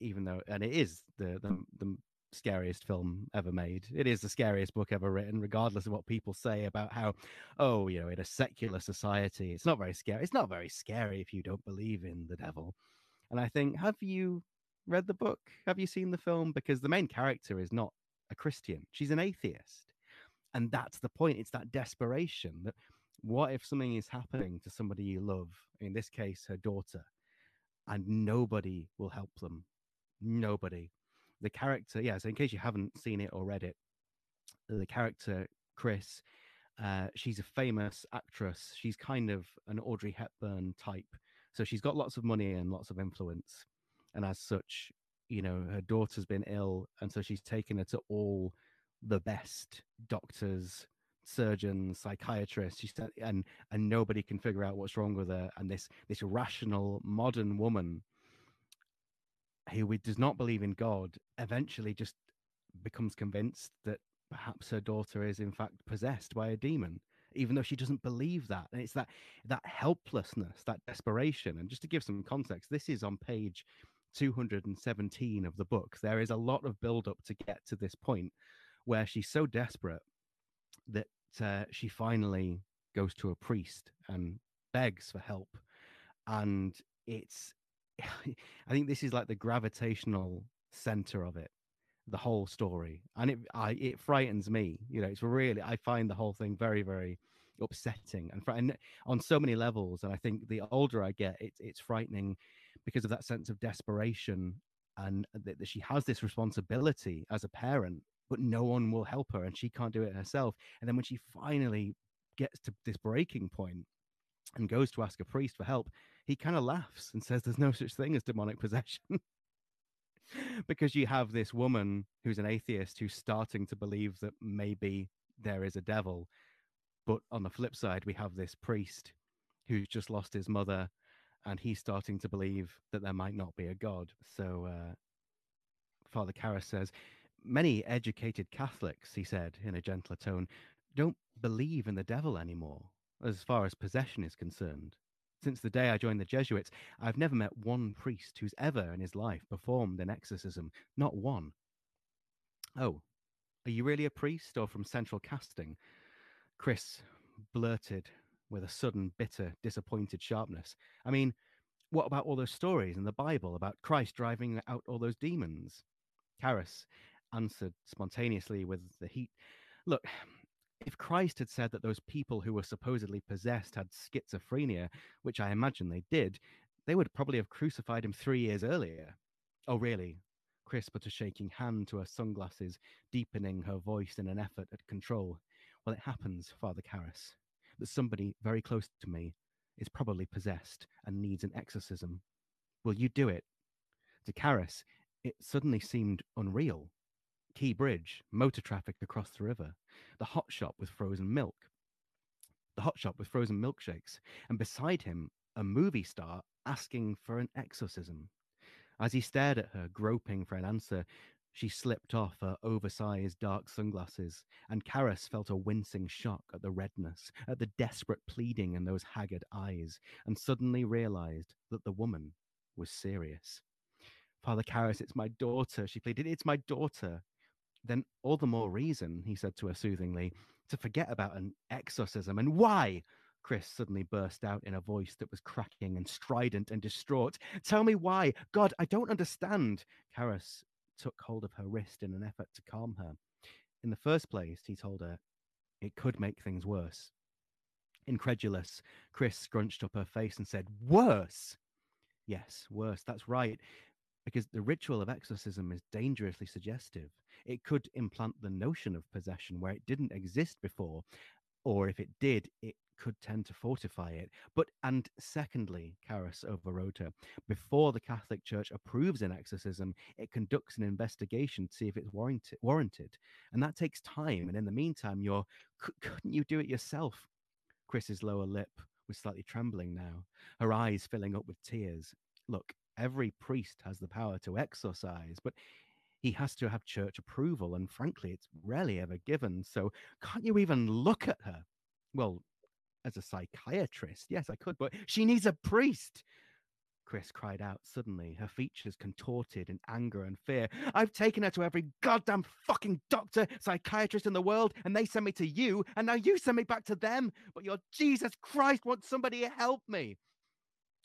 even though and it is the, the the scariest film ever made. It is the scariest book ever written regardless of what people say about how oh you know in a secular society it's not very scary it's not very scary if you don't believe in the devil. And i think have you read the book? Have you seen the film? Because the main character is not a christian. She's an atheist. And that's the point. It's that desperation that what if something is happening to somebody you love in this case her daughter and nobody will help them? Nobody. The character yeah so in case you haven't seen it or read it the character chris uh, she's a famous actress. She's kind of an audrey hepburn type. So she's got lots of money and lots of influence and as such you know her daughter's been ill and so she's taken her to all the best doctors surgeons psychiatrists she's and and nobody can figure out what's wrong with her and this this rational modern woman who does not believe in god eventually just becomes convinced that perhaps her daughter is in fact possessed by a demon even though she doesn't believe that and it's that that helplessness that desperation and just to give some context this is on page 217 of the book there is a lot of build up to get to this point where she's so desperate that uh, she finally goes to a priest and begs for help. And it's, (sighs) I think this is like the gravitational center of it, the whole story. And it, I, it frightens me. You know, it's really, I find the whole thing very, very upsetting and, fr- and on so many levels. And I think the older I get, it, it's frightening because of that sense of desperation and that, that she has this responsibility as a parent but no one will help her and she can't do it herself. And then when she finally gets to this breaking point and goes to ask a priest for help, he kind of laughs and says there's no such thing as demonic possession. (laughs) because you have this woman who's an atheist who's starting to believe that maybe there is a devil. But on the flip side, we have this priest who's just lost his mother and he's starting to believe that there might not be a God. So uh, Father Karras says, Many educated Catholics, he said in a gentler tone, don't believe in the devil anymore, as far as possession is concerned. Since the day I joined the Jesuits, I've never met one priest who's ever in his life performed an exorcism. Not one. Oh, are you really a priest or from central casting? Chris blurted with a sudden, bitter, disappointed sharpness. I mean, what about all those stories in the Bible about Christ driving out all those demons? Karras answered spontaneously with the heat. Look, if Christ had said that those people who were supposedly possessed had schizophrenia, which I imagine they did, they would probably have crucified him three years earlier. Oh, really? Chris put a shaking hand to her sunglasses, deepening her voice in an effort at control. Well, it happens, Father Karras, that somebody very close to me is probably possessed and needs an exorcism. Will you do it? To Karras, it suddenly seemed unreal. Key Bridge, motor traffic across the river, the hot shop with frozen milk, the hot shop with frozen milkshakes, and beside him, a movie star asking for an exorcism. As he stared at her, groping for an answer, she slipped off her oversized dark sunglasses, and Karras felt a wincing shock at the redness, at the desperate pleading in those haggard eyes, and suddenly realized that the woman was serious. Father Karras, it's my daughter, she pleaded. It's my daughter then all the more reason, he said to her soothingly, to forget about an exorcism. And why? Chris suddenly burst out in a voice that was cracking and strident and distraught. Tell me why. God, I don't understand. Karras took hold of her wrist in an effort to calm her. In the first place, he told her, it could make things worse. Incredulous, Chris scrunched up her face and said, Worse? Yes, worse. That's right because the ritual of exorcism is dangerously suggestive. It could implant the notion of possession where it didn't exist before, or if it did, it could tend to fortify it. But, and secondly, Karras overrode her, before the Catholic Church approves an exorcism, it conducts an investigation to see if it's warranted. warranted. And that takes time. And in the meantime, you're, couldn't you do it yourself? Chris's lower lip was slightly trembling now, her eyes filling up with tears. Look, every priest has the power to exorcise, but he has to have church approval, and frankly, it's rarely ever given. So, can't you even look at her? Well, as a psychiatrist, yes, I could, but she needs a priest. Chris cried out suddenly, her features contorted in anger and fear. I've taken her to every goddamn fucking doctor, psychiatrist in the world, and they send me to you, and now you send me back to them. But your Jesus Christ wants somebody to help me.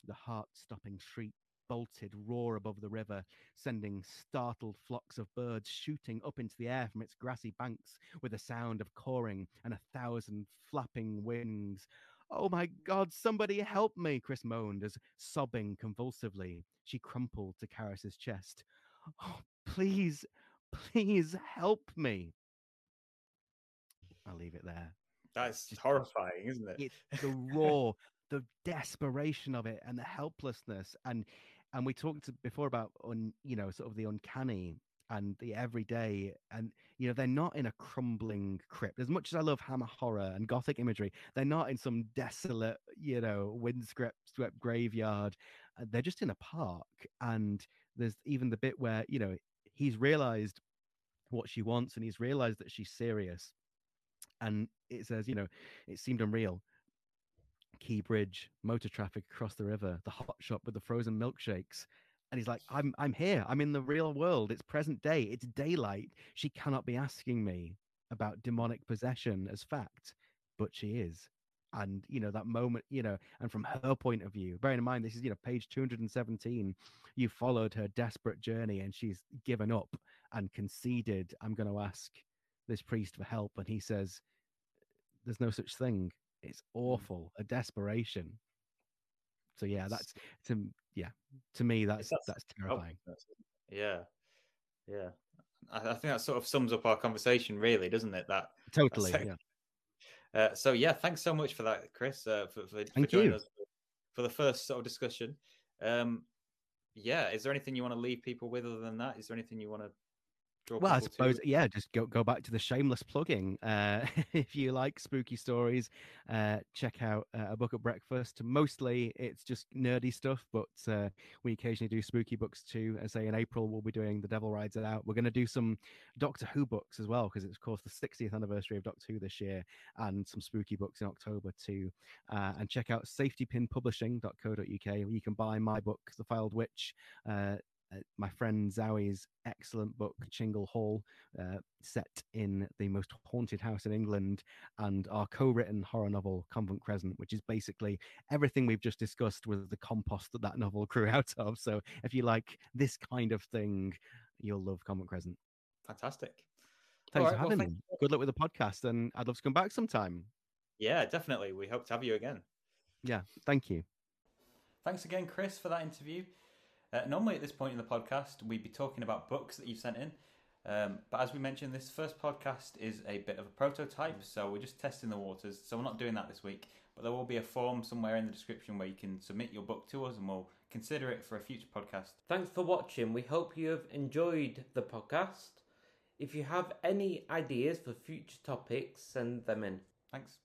The heart stopping shriek bolted roar above the river, sending startled flocks of birds shooting up into the air from its grassy banks with a sound of cawing and a thousand flapping wings. Oh my God, somebody help me, Chris moaned as, sobbing convulsively, she crumpled to Karras's chest. Oh, please, please help me. I'll leave it there. That's Just, horrifying, isn't it? It's the (laughs) raw, the desperation of it and the helplessness. And and we talked before about on you know sort of the uncanny and the everyday and you know they're not in a crumbling crypt. As much as i love hammer horror and gothic imagery they're not in some desolate you know windswept swept graveyard. Uh, they're just in a park and there's even the bit where you know he's realized what she wants and he's realized that she's serious and it says you know it seemed unreal Key Bridge, motor traffic across the river, the Hot Shoppe with the frozen milkshakes. And he's like, I'm I'm here. I'm in the real world. It's present day. It's daylight. She cannot be asking me about demonic possession as fact, but she is. And you know, that moment, you know, and from her point of view, bearing in mind this is, you know, page 217, you followed her desperate journey and she's given up and conceded, I'm gonna ask this priest for help. And he says, There's no such thing. It's mm. awful, a desperation. So yeah, that's to yeah to me that's that's, that's terrifying. Yeah, yeah. I, I, think that sort of sums up our conversation, really, doesn't it? That totally. yeah. (laughs) Uh, so yeah, thanks so much for that, Chris. Uh, for, for, for joining you. us for the first sort of discussion. Um, yeah, is there anything you want to leave people with other than that? Is there anything you want to well, I suppose, yeah, just go go back to the shameless plugging. Uh, (laughs) if you like spooky stories, uh, check out uh, a book at breakfast. Mostly, it's just nerdy stuff, but uh, we occasionally do spooky books too. As say in April, we'll be doing The Devil Rides It Out. We're going to do some Doctor Who books as well because it's of course the 60th anniversary of Doctor Who this year, and some spooky books in October too. Uh, and check out safetypinpublishing.co.uk where you can buy my book, The Fylde Witch uh, my friend Zoe's excellent book, Chingle Hall, uh, set in the most haunted house in England, and our co written horror novel, Convent Crescent, which is basically everything we've just discussed with the compost that that novel (laughs) grew out of. So if you like this kind of thing, you'll love Convent Crescent. Fantastic. Thanks right, for having well, me. Good luck with the podcast, and I'd love to come back sometime. Yeah, definitely. We hope to have you again. Yeah, thank you. Thanks again, Chris, for that interview. Uh, normally, at this point in the podcast, we'd be talking about books that you've sent in. Um, but as we mentioned, this first podcast is a bit of a prototype, so we're just testing the waters. So we're not doing that this week, but there will be a form somewhere in the description where you can submit your book to us and we'll consider it for a future podcast. Thanks for watching. We hope you have enjoyed the podcast. If you have any ideas for future topics, send them in. Thanks.